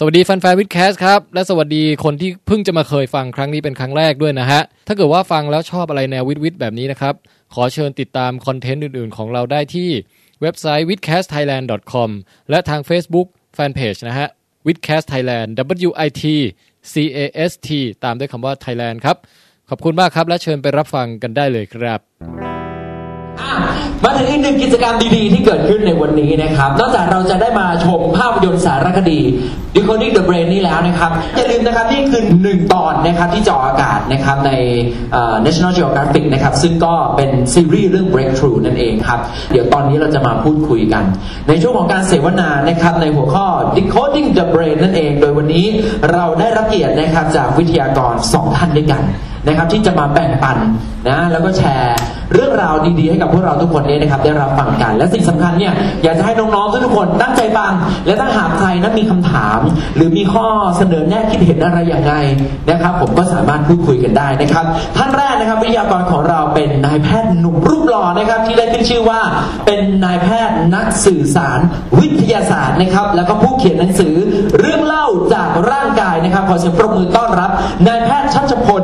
สวัสดีแฟนๆวิดแคสครับ และสวัสดีคนที่เพิ่งจะมาเคยฟังครั้งนี้เป็นครั้งแรกด้วยนะฮะ ถ้าเกิดว่าฟังแล้วชอบอะไรแนววิดวิดแบบนี้นะครับ ขอเชิญติดตามคอนเทนต์อื่นๆ ของเราได้ที่เว็บไซต์ widcastthailand.com และทาง Facebook Fanpage นะฮะ widcast thailand w i t c a s t ตามด้วยคำว่า Thailand ครับ ขอบคุณมากครับ และเชิญไปรับฟังกันได้เลยครับ มาถึงอีกหนึ่งกิจกรรมดีๆ ที่เกิดขึ้นในวันนี้นะครับ นอกจากเราจะได้มาชมภาพยนตร์สารคดี Decoding the Brain นี่แล้วนะครับ อย่าลืมนะครับนี่คือหนึ่งตอนนะครับที่จะออกอากาศนะครับในเอ่อ National Geographic นะครับ ซึ่งก็เป็นซีรีส์เรื่อง Breakthrough นั่นเองครับ เดี๋ยวตอนนี้เราจะมาพูดคุยกัน ในช่วงของการเสวนานะครับในหัวข้อ Decoding the Brain นั่นเอง โดยวันนี้เราได้รับเกียรตินะครับจากวิทยากรสองท่านด้วยกันนะครับที่จะมาแบ่งปันนะแล้วก็แชร์ เรื่องราวดีๆให้กับพวกเราทุกคนนี้นะครับได้รับฟังกัน และสิ่งสำคัญเนี่ยอยากจะให้น้องๆทุกคนตั้งใจฟัง และถ้าหากใครนั้นมีคำถาม หรือมีข้อเสนอแนะคิดเห็นอะไรอย่างไรนะครับ ผมก็สามารถพูดคุยกันได้นะครับ ท่านแรกนะครับวิทยากรของเราเป็นนายแพทย์หนุ่มรูปหล่อนะครับ ที่ได้ขึ้นชื่อว่าเป็นนายแพทย์นักสื่อสารวิทยาศาสตร์นะครับ แล้วก็ผู้เขียนหนังสือเรื่องเล่าจากร่างกายนะครับขอเสียงปรบมือต้อนรับนายแพทย์ชัชพล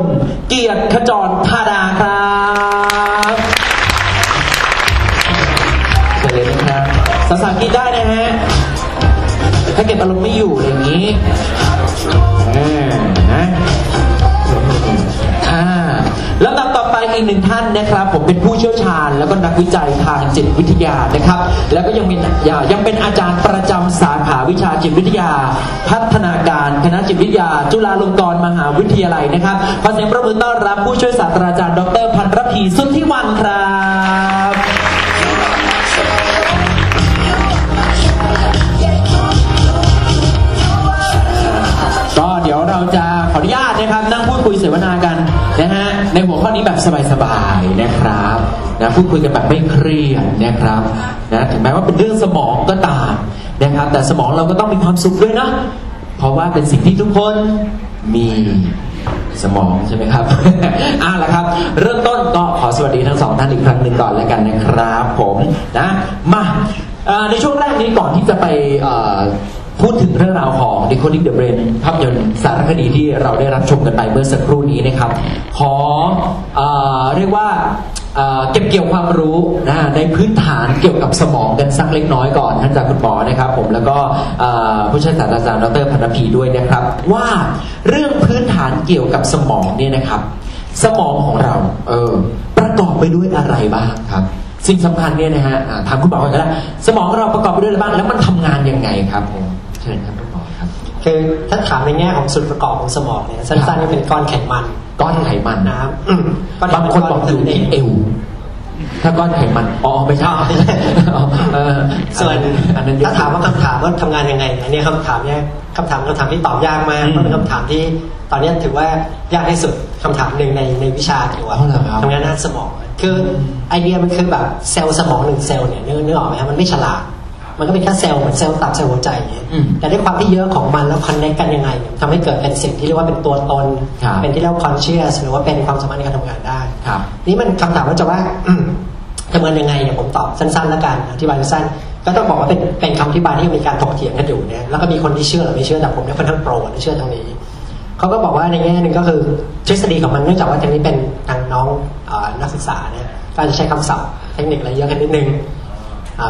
เกียรติขจรธาดาครับ ถ้าเก็บอารมณ์ไม่อยู่อย่างนี้นะอ่าแล้วลำดับต่อไปอีกหนึ่งท่านนะครับ ผมเป็นผู้เชี่ยวชาญ แล้วก็นักวิจัยทางจิตวิทยานะครับ แล้วก็ยังเป็นยังเป็นอาจารย์ประจำสาขาวิชาจิตวิทยา พัฒนาการคณะจิตวิทยา จุฬาลงกรณ์มหาวิทยาลัยนะครับขอเสียงประมือต้อนรับผู้ช่วยศาสตราจารย์ ดรพันรพีสุทธิวันครับ สวนากันนะฮะในหัวข้อนี้แบบสบายๆนะครับนะพูดคุยกันแบบไม่เครียดนะครับนะถึงแม้ว่าเป็นเรื่องสมองก็ตามนะครับ แต่สมองเราก็ต้องมีความสุขด้วยนะเพราะว่าเป็นสิ่งที่ทุกคนมีสมองใช่ไหมครับอ่าละครับ เริ่มต้นก็ขอสวัสดีทั้งสองท่านอีกครั้งหนึ่งก่อนแล้วกันนะครับ ผมนะมาในช่วงแรกนี้ก่อนที่จะไปอ่ พูดถึงเรื่องราวของ Decoding the Brain ภาพยนตร์สารคดีที่เราได้รับชมกันไปเมื่อสักครู่นี้นะครับ ขอเอเรียกว่าเก็บเกี่ยวความรู้นะในพื้นฐานเกี่ยวกับสมองกันสักเล็กน้อยก่อนท่านจากคุณหมอนะครับ ผมแล้วก็ผู้ช่วยศาสตราจารย์ดรพันธพีด้วยนะครับ ว่าเรื่องพื้นฐานเกี่ยวกับสมองเนี่ยนะครับ สมองของเราเออประกอบไปด้วยอะไรบ้างครับสิ่งสำคัญเนี่ยนะฮะถามคุณหมอก่อนก็ได้สมองของเราประกอบไปด้วยอะไรบ้างแล้วมันทำงานยังไงครับผม เชิญครับคุณหมอครับคือถ้าถามในแง่ของส่วนประกอบของสมองเนี่ยสั้นๆก็เป็นก้อนไขมันก้อนไขมันน้ำอืมก้ไขบางมัคนบอกอยู่ที่เอวถ้าก้อนไขมันอ๋อไม่ใช่อ๋อไม่ใช่เออส่วนอันนั้นเยอะถ้าถามว่าคำถามว่าทำงานยังไง อันนี้คำถามเนี่ยคำถามคำถามที่ตอบยากมากอืมเพราะเป็นคำถามที่ตอนนี้ถือว่ายากที่สุดคำถามหนึ่งในในวิชาเกี่ยวกับอ๋อเหรอครับทำงานด้านสมอง คือไอเดียมันคือแบบเซลล์สมองหนึ่งเซลล์เนี่ยนึกนึกออกไหมครับมันไม่ฉลาด มันก็เป็นแค่เซลล์เหมือนเซลล์ตับเซลล์หัวใจอย่างเงี้ยอืมแต่ด้วยความที่เยอะของมันแล้ว connect กันยังไงเนี่ยทำให้เกิดเป็นสิ่งที่เรียกว่าเป็นตัวตนครับเป็นที่เรียกว่า conscious หรือว่าเป็นความสามารถในการทำงานได้ครับนี่มันคำถามว่าจะว่าทำงานยังไงเนี่ยผมตอบสั้นๆแล้วกันอธิบายสั้นๆก็ต้องบอกว่าเป็นเป็นคำอธิบายที่มีการถกเถียงกันอยู่เนี่ยแล้วก็มีคนที่เชื่อหรือไม่เชื่อแต่ผมเนี่ยค่อนข้างโปรที่เชื่อตรงนี้เขาก็บอกว่าในแง่หนึ่งก็คือทฤษฎีของมันเนื่องจากว่าทางนี้เป็นทางน้องเอ่อนักศึกษาเนี่ยก็อาจจะใช้คำศัพท์เทคนิคอะไรเยอะกันนิดนึงอ่า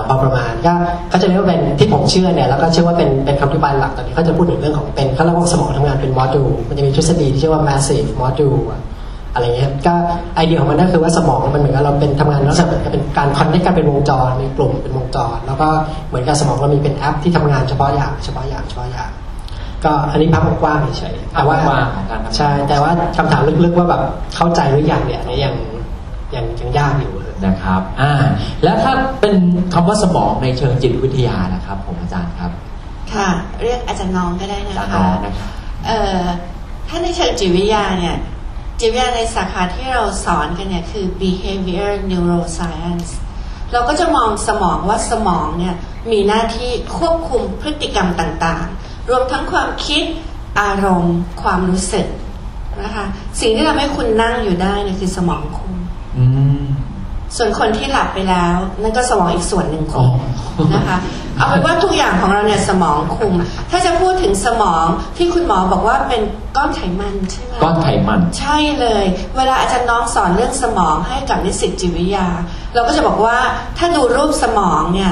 พอประมาณก็เขาจะเรียกว่าเป็นที่ผมเชื่อเนี่ยแล้วก็เชื่อว่าเป็นเป็นคำอธิบายหลักตอนนี้เขาจะพูดถึงเรื่องของเป็นเขาเรียกว่าสมองทำงานเป็นโมดูลมันจะมีทฤษฎีที่ชื่อว่า massive module อะไรเงี้ยก็ไอเดียของมันก็คือว่าสมองมันเหมือนกับเราเป็นทำงานลักษณะเหมือนกับเป็นการคอนเนคกันเป็นวงจรมีกลุ่มเป็นวงจร แล้วก็เหมือนกับสมองเรามีเป็นแอปที่ทำงานเฉพาะอย่างเฉพาะอย่างเฉพาะอย่างก็อันนี้ภาพกว้างๆเฉยๆแต่ว่าภาพกว้างของการทำงานใช่แต่ว่าคำถามลึกๆว่าแบบเข้าใจหรือยังเนี่ยอันนี้ยังยังยังยากอยู่ นะครับอ่าแล้วถ้าเป็นคำว่าสมองในเชิงจิตวิทยานะครับผมอาจารย์ครับ ค่ะ เรียกอาจารย์น้องก็ได้นะอาจารย์คะน้องนะครับเอ่อถ้าในเชิงจิตวิทยาเนี่ยจิตวิทยาในสาขาที่เราสอนกันเนี่ยคือ behavior neuroscience เราก็จะมองสมองว่าสมองเนี่ยมีหน้าที่ควบคุมพฤติกรรมต่างๆ รวมทั้งความคิดอารมณ์ ความรู้สึกนะคะ สิ่งที่ทำให้คุณนั่งอยู่ได้เนี่ยคือสมองคุณอืม ส่วนคนที่หลับไปแล้ว นั่นก็สมองอีกส่วนหนึ่งขอ๋อองนะคะเอาเป็นว่าทุกอย่างของเราเนี่ยสมองคุม ถ้าจะพูดถึงสมองที่คุณหมอบอกว่าเป็นก้อนไขมันใช่ไหมก้อนไขมัน ใช่เลย เวลาอาจารย์น้องสอนเรื่องสมองให้กับนิสิตจิตวิทยา เราก็จะบอกว่าถ้าดูรูปสมองเนี่ย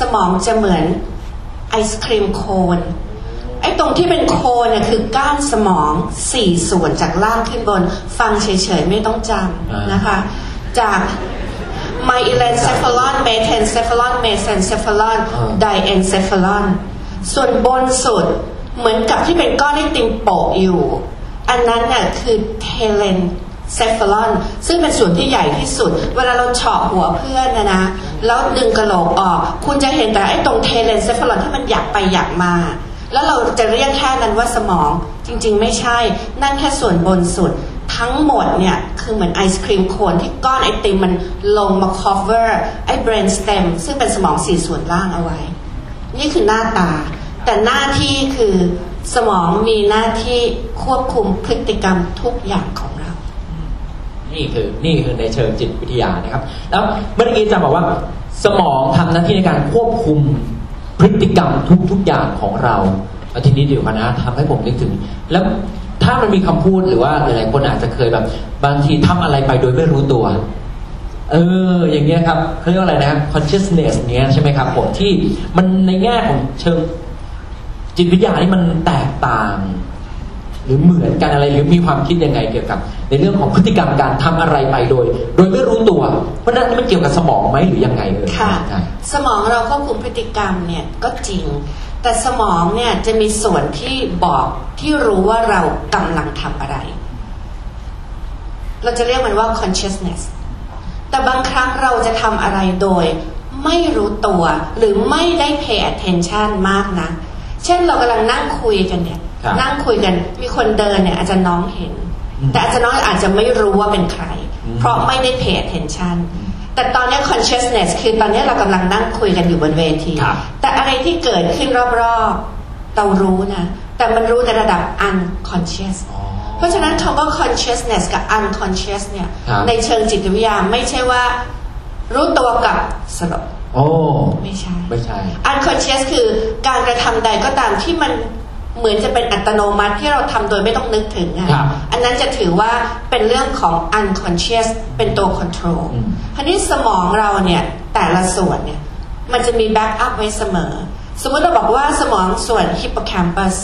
สมองจะเหมือนไอศครีมโคนไอ้ตรงที่เป็นโคนเนี่ยคือก้านสมองสี่ส่วนจากล่างขึ้นบน ฟังเฉยๆไม่ต้องจอ่าำนะคะ จาก myelencephalon metencephalon mesencephalon diencephalon ส่วนบนสุดเหมือนกับที่เป็นก้อนไอติมโปะอยู่ อันนั้นน่ะคือ telencephalon ซึ่งเป็นส่วนที่ใหญ่ที่สุด เวลาเราเฉาะหัวเพื่อนนะนะแล้วดึงกระโหลกออก คุณจะเห็นแต่ไอ้ตรง telencephalon ที่มันหยักไปหยักมา แล้วเราจะเรียกแค่นั้นว่าสมองจริงๆไม่ใช่ นั่นแค่ส่วนบนสุด ทั้งหมดเนี่ย คือเหมือนไอศครีมโคนที่ก้อนไอติมมันลงมา cover ไอ้ brain stem ซึ่งเป็นสมองสี่ส่วนล่างเอาไว้ นี่คือหน้าตา แต่หน้าที่คือสมองมีหน้าที่ควบคุมพฤติกรรมทุกอย่างของเรา นี่คือนี่คือในเชิงจิตวิทยานะครับ แล้วเมื่อกี้อาจารย์บอกว่า สมองทำหน้าที่ในการควบคุมพฤติกรรมทุกๆอย่างของเราแล้วทีนี้เดี๋ยวกันนะทำให้ผมนึกถึง แล้ว ถ้ามันมีคำพูดหรือว่าหลายๆคนอาจจะเคยแบบ บางทีทำอะไรไปโดยไม่รู้ตัว เออ อย่างเงี้ยครับเขาเรียกว่าอะไรนะครับ consciousness เนี้ยใช่ไหมครับผมที่มันในแง่ของเชิงจิตวิทยานี่มันแตกต่าง หรือเหมือนกันอะไรหรือมีความคิดยังไงเกี่ยวกับ ในเรื่องของพฤติกรรมการทำอะไรไปโดย โดยไม่รู้ตัว เพราะฉะนั้นมันเกี่ยวกับสมองไหมหรือยังไงเอ่ยค่ะใช่สมองเราควบคุมพฤติกรรมเนี่ยก็จริง แต่สมองเนี่ยจะมีส่วนที่บอกที่รู้ว่าเรากำลังทำอะไร เราจะเรียกมันว่า consciousness แต่บางครั้งเราจะทำอะไรโดยไม่รู้ตัวหรือไม่ได้ pay attention มากนะ เช่นเรากำลังนั่งคุยกันเนี่ยครับนั่งคุยกันมีคนเดินเนี่ยอาจจะน้องเห็นอืมแต่อาจจะน้องอาจจะไม่รู้ว่าเป็นใครอืมเพราะไม่ได้ pay attention แต่ตอนนี้ consciousness คือตอนนี้เรากำลังนั่งคุยกันอยู่บนเวทีครับแต่อะไรที่เกิดขึ้นรอบๆเรารู้นะ แต่มันรู้ในระดับ unconscious อ๋อเพราะฉะนั้นคำว่า consciousness กับ unconscious เนี่ยครับในเชิงจิตวิทยาไม่ใช่ว่า รู้ตัวกับสลบโอ้ไม่ใช่ ไม่ใช่ unconscious คือการกระทำใดก็ตามที่มัน เหมือนจะเป็นอัตโนมัติที่เราทำโดยไม่ต้องนึกถึงอะครับอันนั้นจะถือว่าเป็นเรื่องของ unconscious เป็นตัว control อืมทีนี้สมองเราเนี่ยแต่ละส่วนเนี่ยมันจะมี back up ไว้เสมอ สมมติเราบอกว่าสมองส่วน hippocampus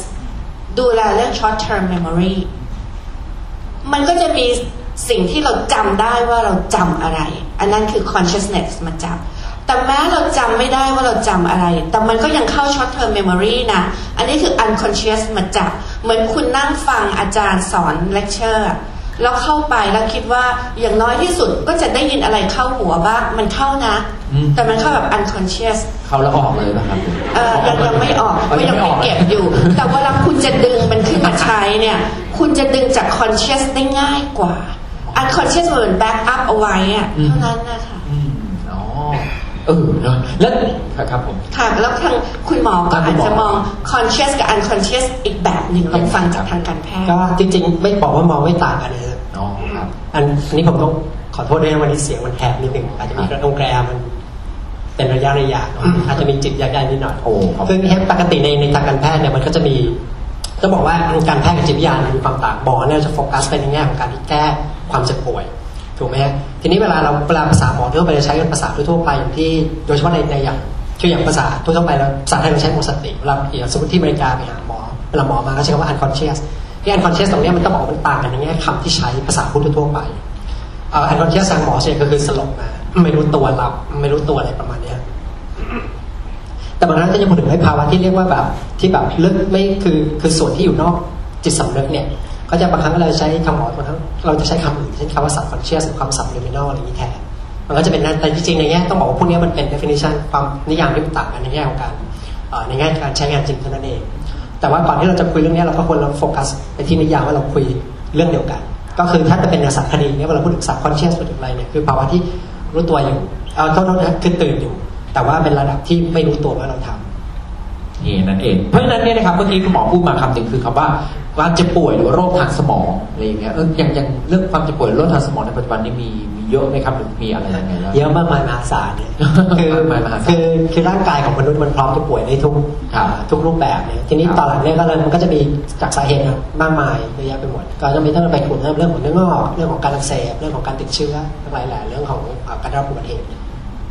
ดูแลเรื่อง short term memory มันก็จะมีสิ่งที่เราจำได้ว่าเราจำอะไร อันนั้นคือ consciousness มาจับ แต่แม้เราจำไม่ได้ว่าเราจำอะไร แต่มันก็ยังเข้า short term memory นะ อันนี้คือ unconscious มาจับเหมือนคุณนั่งฟังอาจารย์สอน lecture แล้วเข้าไปแล้วคิดว่าอย่างน้อยที่สุดก็จะได้ยินอะไรเข้าหัวบ้างมันเข้านะอืมแต่มันเข้าแบบ unconscious เข้าแล้วออกเลยนะครับเออยังยังไม่ออกอ๋อก็ยัยังงไม่อไม่อกเก็บอยู่ แต่เวลาคุณจะดึงมันขึ้นมาใช้เนี่ย คุณจะดึงจาก conscious ได้ง่ายกว่า unconscious เหมือน back up เอาไว้อะอืมเท่านั้นนะคะอืมอ๋อ เออเนอะแล้วครับผมค่ะแล้วทางคุณหมอก็ทางคุอาณหมอจจะมอง conscious กับ unconscious อีกแบบหนึ่งลองฟังจากทางการแพทย์ก็จริงๆ ไม่บอกว่ามองไม่ต่างกันนะครับอ๋อครับอันอันนี้ผมต้องขอโทษด้วยนะวันนี้เสียงมันแหบนิดหนึ่งอาจจะมีกระตรงแกรมันเป็นระยะระยะเนอะอาจจะมีจิตยาได้นิดหน่อยโอ้ครับคือปกติในในทางการแพทย์เนี่ยมันก็จะมีต้องบอกว่าการแพทย์กับจิตวิทยาเนี่ยมีความต่างหมอเนี่ยจะโฟกัสไปในแง่ของการที่แก้ความเจ็บป่วย ถูกไหมฮะทีนี้เวลาเราเวลาภาษาหมอทั่วไปเราใช้กันภาษาทั่วไปอย่างที่โดยเฉพาะในในอย่างคืออย่างภาษาทั่วไปแล้วภาษาไทยเราใช้หมดสติเวลาอย่างสมมติที่อเมริกาไปหาหมอเวลาหมอมาก็ใช้คำว่า unconscious ที่ unconscious ตรงนี้มันต้องบอกมันต่างกันในแง่คำที่ใช้ภาษาพูดทั่วไปเอ่อ unconscious ทางหมอส่วนใหญ่ก็คือสลบมาไม่รู้ตัวหลับไม่รู้ตัวอะไรประมาณเนี้ยแต่บางครั้งก็จะพูดถึงในภาวะที่เรียกว่าแบบที่แบบลึกไม่คือคือส่วนที่อยู่นอกจิตสำนึกเนี่ย ก็จะบางครั้งเราใช้คำหมอบางครั้งเราจะใช้คำอื่นเช่นคำว่า subconscious หรือคำ subliminal อะไรอย่างนี้แทนมันก็จะเป็นนั่นแต่จริงๆในแง่ต้องบอกว่าพวกนี้มันเป็น definition ความนิยามที่มันต่างกันในแง่ของการในแง่การใช้งานจริงเท่านั้นเอง แต่ว่าก่อนที่เราจะคุยเรื่องนี้เราก็ควรเราโฟกัสไปที่นิยามว่าเราคุยเรื่องเดียวกัน ก็คือถ้าจะเป็นในสารคดีเนี่ยเวลาพูดถึง subconscious พูดถึงอะไรเนี่ยคือภาวะที่รู้ตัวอยู่เอาโทษๆนะคือตื่นอยู่ แต่ว่าเป็นระดับที่ไม่รู้ตัวว่าเราทำ นี่นั่นเองเพราะฉะนั้นเนี่ยนะครับเมื่อกี้คุณหมอพูดมาคำหนึ่งคือคำว่าความเจ็บป่วยหรือว่าโรคทางสมองอะไรอย่างเงี้ยเอออย่างอย่างเรื่องความเจ็บป่วยหรือโรคทางสมองในปัจจุบันนี้มีมีเยอะไหมครับหรือมีอะไรยังไงแล้วเยอะมากมายมหาศาลเนี่ยคือมากมายมหาศาลคือคือร่างกายของมนุษย์มันพร้อมจะป่วยได้ทุกครับทุกรูปแบบเนี่ยทีนี้ครับตอนหลังเนี่ยก็เลยมันก็จะมีจากสาเหตุมากมายเยอะแยะไปหมดก็จะมีตั้งแต่ไปกลุ่มเรื่องของเนื้องอกเรื่องของการอักเสบเรื่องของการติดเชื้อทั้งหลายแหล่เรื่องของอ่าการได้รับอุบัติเหตุ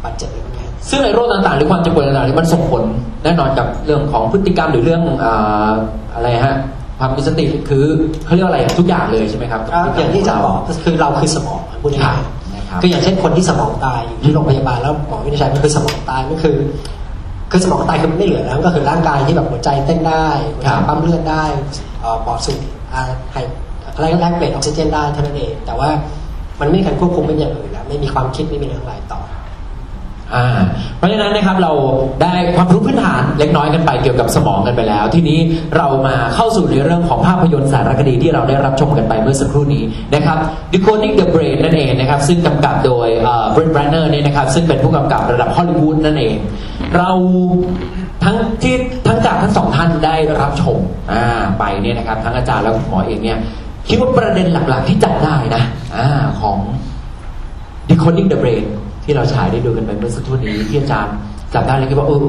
บาดเจ็บอะไรพวกนี้ ซึ่งในโรคต่างๆ หรือความเจ็บป่วยต่างๆนี่มันส่งผลแน่นอนกับเรื่องของพฤติกรรมหรือเรื่องอ่าอะไรฮะความมีสติคือเขาเรียกว่าอะไรทุกอย่างเลยใช่ไหมครับก็อย่างที่อาจะบอกก็คือเราคือสมองพูดครัง่าบยนะครับๆคืออย่างเช่นคนที่สมองตายอยู่ที่โรงพยาบาลแล้วหมอวินิจฉัยมันคือสมองตายมันคือ คือสมองตายคือมันไม่เหลือแล้วก็คือร่างกายที่แบบหัวใจเต้นได้หัวใจครับปั๊มเลือดได้เอ่อปอดสูบอ่าให้อะไรก็แลกเปลี่ยนออกซิเจนได้เท่านั้นเองแต่ว่ามันไม่มีการควบคุมเป็นอย่างอื่นแล้วไม่มีความคิดไม่มีเรื่องอะไรต่อ อ่าเพราะฉะนั้นนะครับเราได้ความรู้พื้นฐานเล็กน้อยกันไปเกี่ยวกับสมองกันไปแล้ว ทีนี้เรามาเข้าสู่ในเรื่องของภาพยนตร์สารคดีที่เราได้รับชมกันไปเมื่อสักครู่นี้นะครับ Decoding the Brain นั่นเองนะครับ ซึ่งกำกับโดยเบรน b รนเนอร์เนี่ยนะครับ ซึ่งเป็นผู้กำกับระดับฮอลลีวูดนั่นเอง เราทั้งที่ทั้งจากทั้งสองท่านได้รับชมอ่าไปเนี่ยนะครับทั้งอาจารย์และคุณหมอเองเนี่ยคิดว่าประเด็นหลักๆที่จับได้นะอ่าของ Decoding the Brain ที่เราฉายได้ดูกันไปเมื่อสักครู่นี้ที่อาจารย์จับได้เลยคิดว่าเออ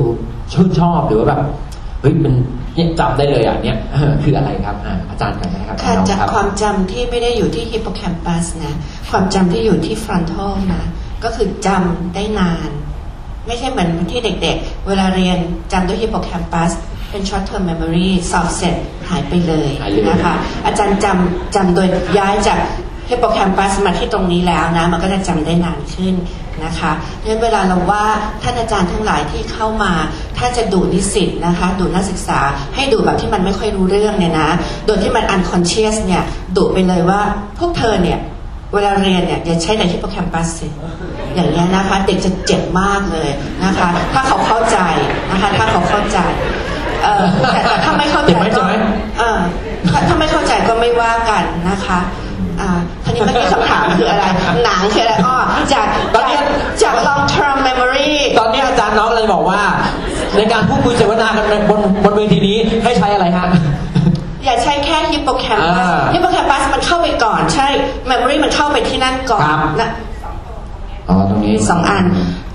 ชื่นชอบหรือว่าแบบเฮ้ยมันเนี่ยจำได้เลยอะเนี่ยเออคืออะไรครับอ่าอาจารย์กันนะครับค่ะน้องจากครับความจำที่ไม่ได้อยู่ที่ฮิปโปแคมปัสนะความจำที่อยู่ที่ฟรอนทัลนะก็คือจำได้นาน ไม่ใช่เหมือนที่เด็กๆ เวลาเรียนจำด้วยฮิปโปแคมปัสเป็น short term memory สอบเสร็จหายไปเลยหายเลยนะคะอาจารย์จำจำโดยย้ายจากฮิปโปแคมปัสมาที่ตรงนี้แล้วนะ มันก็จะจำได้นานขึ้น นะคะเพราะฉะนั้นเวลาเราว่าท่านอาจารย์ทั้งหลายที่เข้ามา ถ้าจะดูนิสิตนะคะดูนักศึกษา ให้ดูแบบที่มันไม่ค่อยรู้เรื่องเนี่ยนะ โดยที่มัน unconscious เนี่ยดูไปเลยว่าพวกเธอเนี่ยเวลาเรียนเนี่ยอย่าใช้ในฮิปโปแคมปัสสิอย่างนี้ยนะคะ เด็กจะเจ็บมากเลยนะคะ ถ้าเขาเข้าใจนะคะ ถ้าเขาเข้าใจเอ่อแต่แต่ถ้าไม่เข้าใจเจ็บไหมเจ็ก็บไหมเออถ้าถ้าไม่เข้าใจก็ไม่ว่ากันนะคะอ่าทีนี้ เมื่อกี้คำถามคืออะไร หนังคืออะไรอ้อจากตอนนี้จาก long term memory ตอนนี้อาจารย์น้องเลยบอกว่า ในการพูดคุยเสวนากันบนบนเวทีนี้ให้ใช้อะไรฮะอย่าใช้แค่ฮิปโปแคมปัสอ่าฮิปโปแคมปัสมันเข้าไปก่อนใช่ memory มันเข้าไปที่นั่นก่อนครับนะอ๋อตรงนี้สองอัน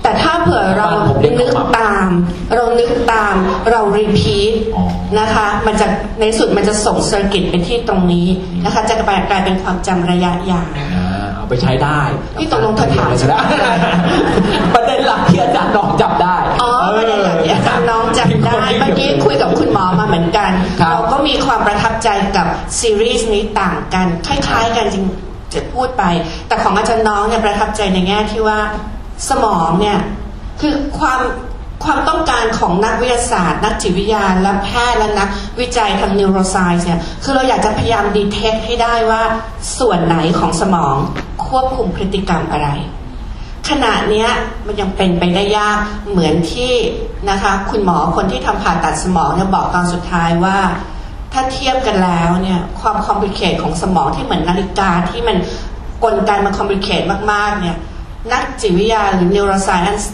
แต่ถ้าเผื่อเราบ้านผมเรียกนึกขมับตาม เรานึกตามเรา repeat อ๋อนะคะ มันจะในสุดมันจะส่ง circuit ไปที่ตรงนี้นะคะ จะกลายกลายเป็นความจำระยะยาวอ่าเอาไปใช้ได้นี่ตกลงเธอถามใช่ได้ประเด็นหลักที่อาจารย์น้องจับได้อ๋อประเด็นหลักที่อาจารย์น้องจำได้ เมื่อกี้คุยกับคุณหมอมาเหมือนกันครับเราก็มีความประทับใจกับซีรีส์นี้ต่างกัน คล้ายๆกันจริงจะพูดไป แต่ของอาจารย์น้องเนี่ยประทับใจในแง่ที่ว่า สมองเนี่ยคือความความต้องการของนักวิทยาศาสตร์ นักจิตวิทยาและแพทย์และนักวิจัยทาง neuroscience เนี่ยคือเราอยากจะพยายามดีเทคให้ได้ว่าส่วนไหนของสมองควบคุมพฤติกรรมอะไร ขณะนี้มันยังเป็นไปได้ยากเหมือนที่นะคะคุณหมอคนที่ทำผ่าตัดสมองเนี่ยบอกตอนสุดท้ายว่าถ้าเทียบกันแล้วเนี่ยความ complicate ของสมองที่เหมือนนาฬิกาที่มันกลไกมัน complicate มากๆเนี่ย นักจิตวิทยาหรือ neuroscience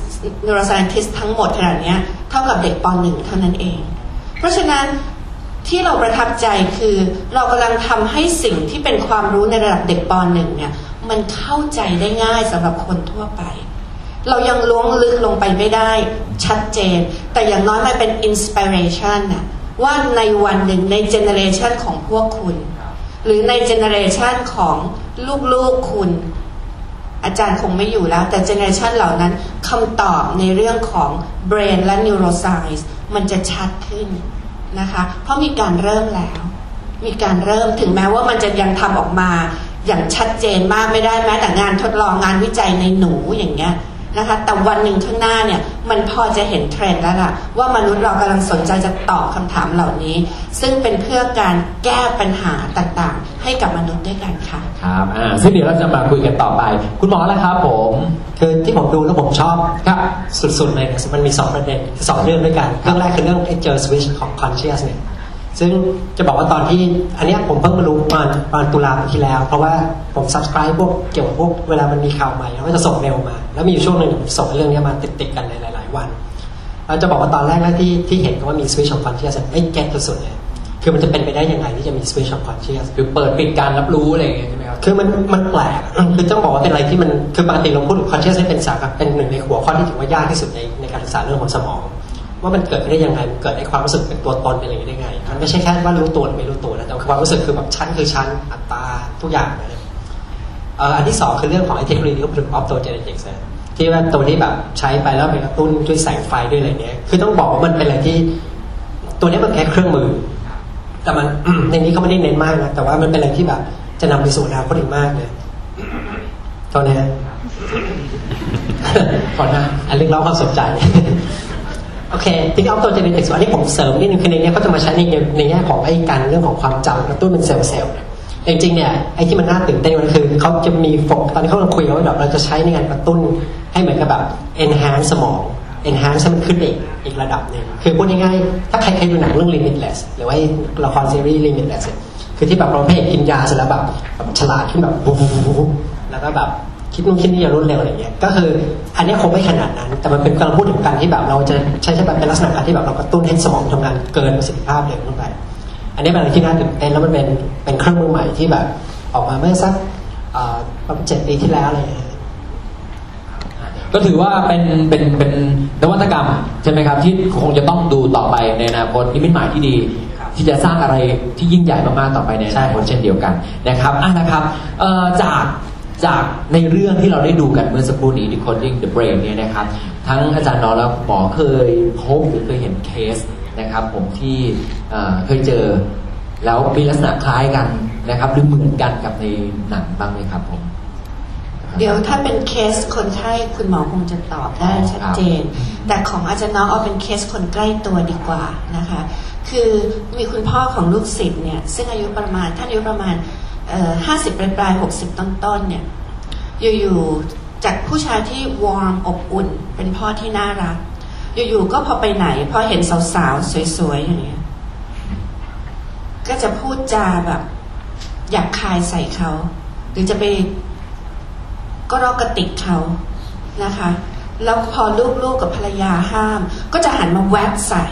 neuroscientist ทั้งหมดขนาดนี้เท่ากับเด็กป .1 เท่านั้นเอง เพราะฉะนั้นที่เราประทับใจคือเรากำลังทำให้สิ่งที่เป็นความรู้ในระดับเด็กป .1 เนี่ยมันเข้าใจได้ง่ายสำหรับคนทั่วไป เรายังล้วงลึกลงไปไม่ได้ชัดเจน แต่อย่างน้อยมันเป็น inspiration น่ะว่าในวันหนึ่งใน generation ของพวกคุณ หรือใน generation ของลูกๆคุณ อาจารย์คงไม่อยู่แล้ว แต่ generation เหล่านั้นคำตอบในเรื่องของ brain และ neuroscience มันจะชัดขึ้นนะคะ เพราะมีการเริ่มแล้ว มีการเริ่มถึงแม้ว่ามันจะยังทำออกมาอย่างชัดเจนมากไม่ได้แม้แต่งานทดลองงานวิจัยในหนูอย่างเงี้ย นะคะ แต่วันหนึ่งข้างหน้าเนี่ยมันพอจะเห็นเทรนด์แล้วล่ะว่ามนุษย์เรากำลังสนใจจะตอบคำถามเหล่านี้ ซึ่งเป็นเพื่อการแก้ปัญหาต่างๆ ให้กับมนุษย์ด้วยกันค่ะ ครับอ่าซึ่งเดี๋ยวเราจะมาคุยกันต่อไป คุณหมอแล้วครับผมคือที่ผมดูแล้วผมชอบครับสุดๆเลยเนี่ยมันมีสองประเด็นสองเรื่องด้วยกันเรื่องแรกคือเรื่องไอ้เจอ switch ของ conscious เนี่ย ซึ่งจะบอกว่าตอนที่อันเนี้ยผมเพิ่งมารู้ประมาณประมาณตุลาปีที่แล้ว เพราะว่าผม subscribe พวกเกี่ยวกับพวกเวลามันมีข่าวใหม่แล้วก็จะส่งเมลมา แล้วมีอยู่ช่วงหนึ่งผมส่งเรื่องเนี้ยมาติดๆกันในหลาย ๆ วันเราจะบอกว่าตอนแรกแรกที่ที่เห็นว่ามี switch of conscious ไม่เก็ตสุดๆเลยคือมันจะเป็นไปได้ยังไงที่จะมี switch of conscious คือเปิดปิดการรับรู้อะไรอย่างเงี้ยใช่ไหมครับคือมันมันแปลกอืมคือต้องบอกว่าเป็นอะไรที่มันคือปกติเราพูดถึง conscious ให้เป็นสาขาเป็นหนึ่งในหัวข้อที่ถือว่ายากที่สุดในในการศึกษาเรื่องของสมอง ว่ามันเกิดได้ยังไงเกิดในความรู้สึกเป็นตัวตนเป็นอะไรอย่างนี้ได้ไง มันไม่ใช่แค่ว่ารู้ตัวหรือไม่รู้ตัวนะแต่ความรู้สึกคือแบบชั้นคือชั้นอัตราทุกอย่างเอ่ออันที่สองคือเรื่องของไอเทคโนโลยีที่พูดถึง optogenetics นที่ว่าตัวที่แบบใช้ไปแล้วไปกระตุ้นด้วยแสงไฟด้วยอะไรเนี้ย คือต้องบอกว่ามันเป็นอะไรที่ ตัวนี้มันแค่เครื่องมือ แต่มันในนี้เขาไม่ได้เน้นมากนะแต่ว่ามันเป็นอะไรที่แบบ จะนำไปสู่อนาคตอีกมากเลยตัวนี้ก่อนะอันเรียกร้องความสนใจ โอเคทีนี้เอาตัวเจเนติกส์อันนี้ผมเสริมนิดนึงคือในนี้เขาจะมาใช้ในในแง่ของไอ้การเรื่องของความจำกระตุ้นเป็นเซลล์เซลล์จริงๆเนี่ยไอ้ที่มันน่าตื่นเต้นมันคือเขาจะมีโฟกตอนนี้เขากำลังคุยกันว่าเราจะใช้ในการกระตุ้นให้เหมือนกับแบบ enhance สมอง enhance ให้มันขึ้นอีกอีกระดับหนึ่งคือพูดง่ายๆถ้าใครเคยดูหนังเรื่อง limitless หรือว่าละครซีรีส์ limitless คือที่แบบเราพระเอกกินยาเสร็จแล้วแบบแบบฉลาดขึ้นแบบบุ๊แล้วก็แบบ คิดนู่นคิดนี่อย่างรวดเร็วอะไรเงี้ย ก็คืออันนี้คงไม่ขนาดนั้น แต่มันเป็นการพูดถึงการที่แบบเราจะใช้ใช้แบบเป็นลักษณะการที่แบบเรากระตุ้นให้สมองทำงานเกินประสิทธิภาพเร็วขึ้นไป อันนี้เป็นอะไรที่น่าตื่นเต้นแล้วมันเป็นเป็นเครื่องมือใหม่ที่แบบออกมาเมื่อสักเอ่อประมาณเจ็ดปีที่แล้วอะไรเงี้ยก็ถือว่าเป็นเป็นเป็นนวัตกรรมใช่ไหมครับที่คงจะต้องดูต่อไปในอนาคตนี่เป็นหมายที่ดี ที่จะสร้างอะไรที่ยิ่งใหญ่มากๆต่อไปในอนาคตเช่นเดียวกันนะครับอะนะครับเอ่อจาก จากในเรื่องที่เราได้ดูกันเมื่อสักครู่นี้ Decoding the Brain เนี่ยนะครับ ทั้งอาจารย์นอและหมอเคยพบหรือเคยเห็นเคสนะครับ ผมที่เอ่อเคยเจอ แล้วมีลักษณะคล้ายกันนะครับหรือเหมือนกันกับในหนังบ้างไหมครับผมเดี๋ยวถ้าเป็นเคสคนไข้คุณหมอคงจะตอบได้ชัดเจน แต่ของอาจารย์น้องเอาเป็นเคสคนใกล้ตัวดีกว่านะคะ คือมีคุณพ่อของลูกศิษย์เนี่ยซึ่งอายุประมาณท่านอายุประมาณ ห้าสิบปลายปลายหกสิบต้นต้นๆเนี่ยอยู่ๆจากผู้ชายที่วอร์มอบอุ่น เป็นพ่อที่น่ารัก อยู่ๆก็พอไปไหน พอเห็นสาวๆ สวยๆ อย่างเงี้ย ก็จะพูดจาแบบอยากคายใส่เขา หรือจะไปก็รอกกระติกเขานะคะ แล้วพอลูกๆกกับภรรยาห้าม ก็จะหันมาแวบใส่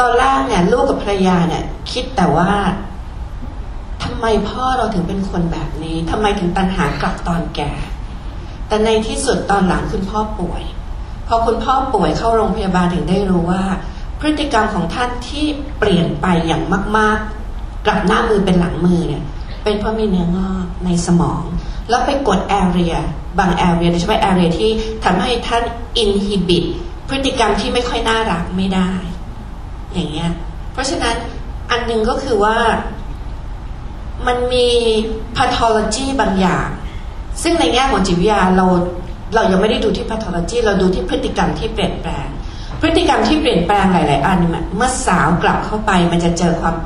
ตอนแรกเนี่ยลูกกับภรรยาเนี่ย คิดแต่ว่า ไมพ่อเราถึงเป็นคนแบบนี้ทำไมถึงตัณหากลับตอนแก่ แต่ในที่สุดตอนหลังคุณพ่อป่วย พอคุณพ่อป่วยเข้าโรงพยาบาลถึงได้รู้ว่า พฤติกรรมของท่านที่เปลี่ยนไปอย่างมาก ๆ กลับหน้ามือเป็นหลังมือเนี่ย เป็นเพราะมีเนื้องอกในสมอง แล้วไปกด area บาง area โดยเฉพาะ area ที่ทำให้ท่าน inhibit พฤติกรรมที่ไม่ค่อยน่ารักไม่ได้ อย่างเงี้ย เพราะฉะนั้นอันหนึ่งก็คือว่า มันมี pathology บางอย่าง ซึ่งในแง่ของจิตวิทยาเราเรายังไม่ได้ดูที่ pathology เราดูที่พฤติกรรมที่เปลี่ยนแปลง พฤติกรรมที่เปลี่ยนแปลงหลาย ๆ อันเนี่ยเมื่อสาวกลับเข้าไปมันจะเจอความ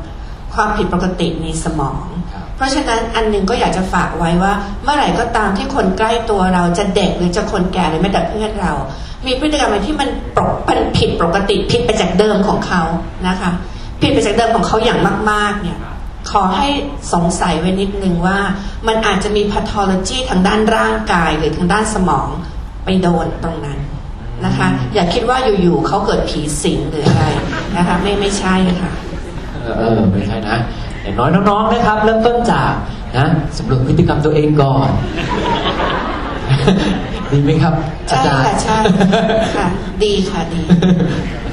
ความผิดปกติในสมองครับเพราะฉะนั้นอันหนึ่งก็อยากจะฝากไว้ว่า เมื่อไหร่ก็ตามที่คนใกล้ตัวเราจะเด็กหรือจะคนแก่หรือแม้แต่เพื่อนเรา มีพฤติกรรมอะไรที่มันปกมันผิดปกติผิดไปจากเดิมของเขานะคะผิดไปจากเดิมของเขาอย่างมาก ๆ เนี่ย ขอให้สงสัยไว้นิดนึงว่ามันอาจจะมี pathology ทางด้านร่างกายหรือทางด้านสมองไปโดนตรงนั้นนะคะ อย่าคิดว่าอยู่ๆเขาเกิดผีสิงหรืออะไรนะคะ ไม่ไม่ใช่ค่ะเออเออไม่ใช่นะอย่างน้อยน้องๆนะครับ เริ่มต้นจากนะสำรวจพฤติกรรมตัวเองก่อนดีไหมครับอาใช่จารย์ค่ะใช่ค่ะดีค่ะดี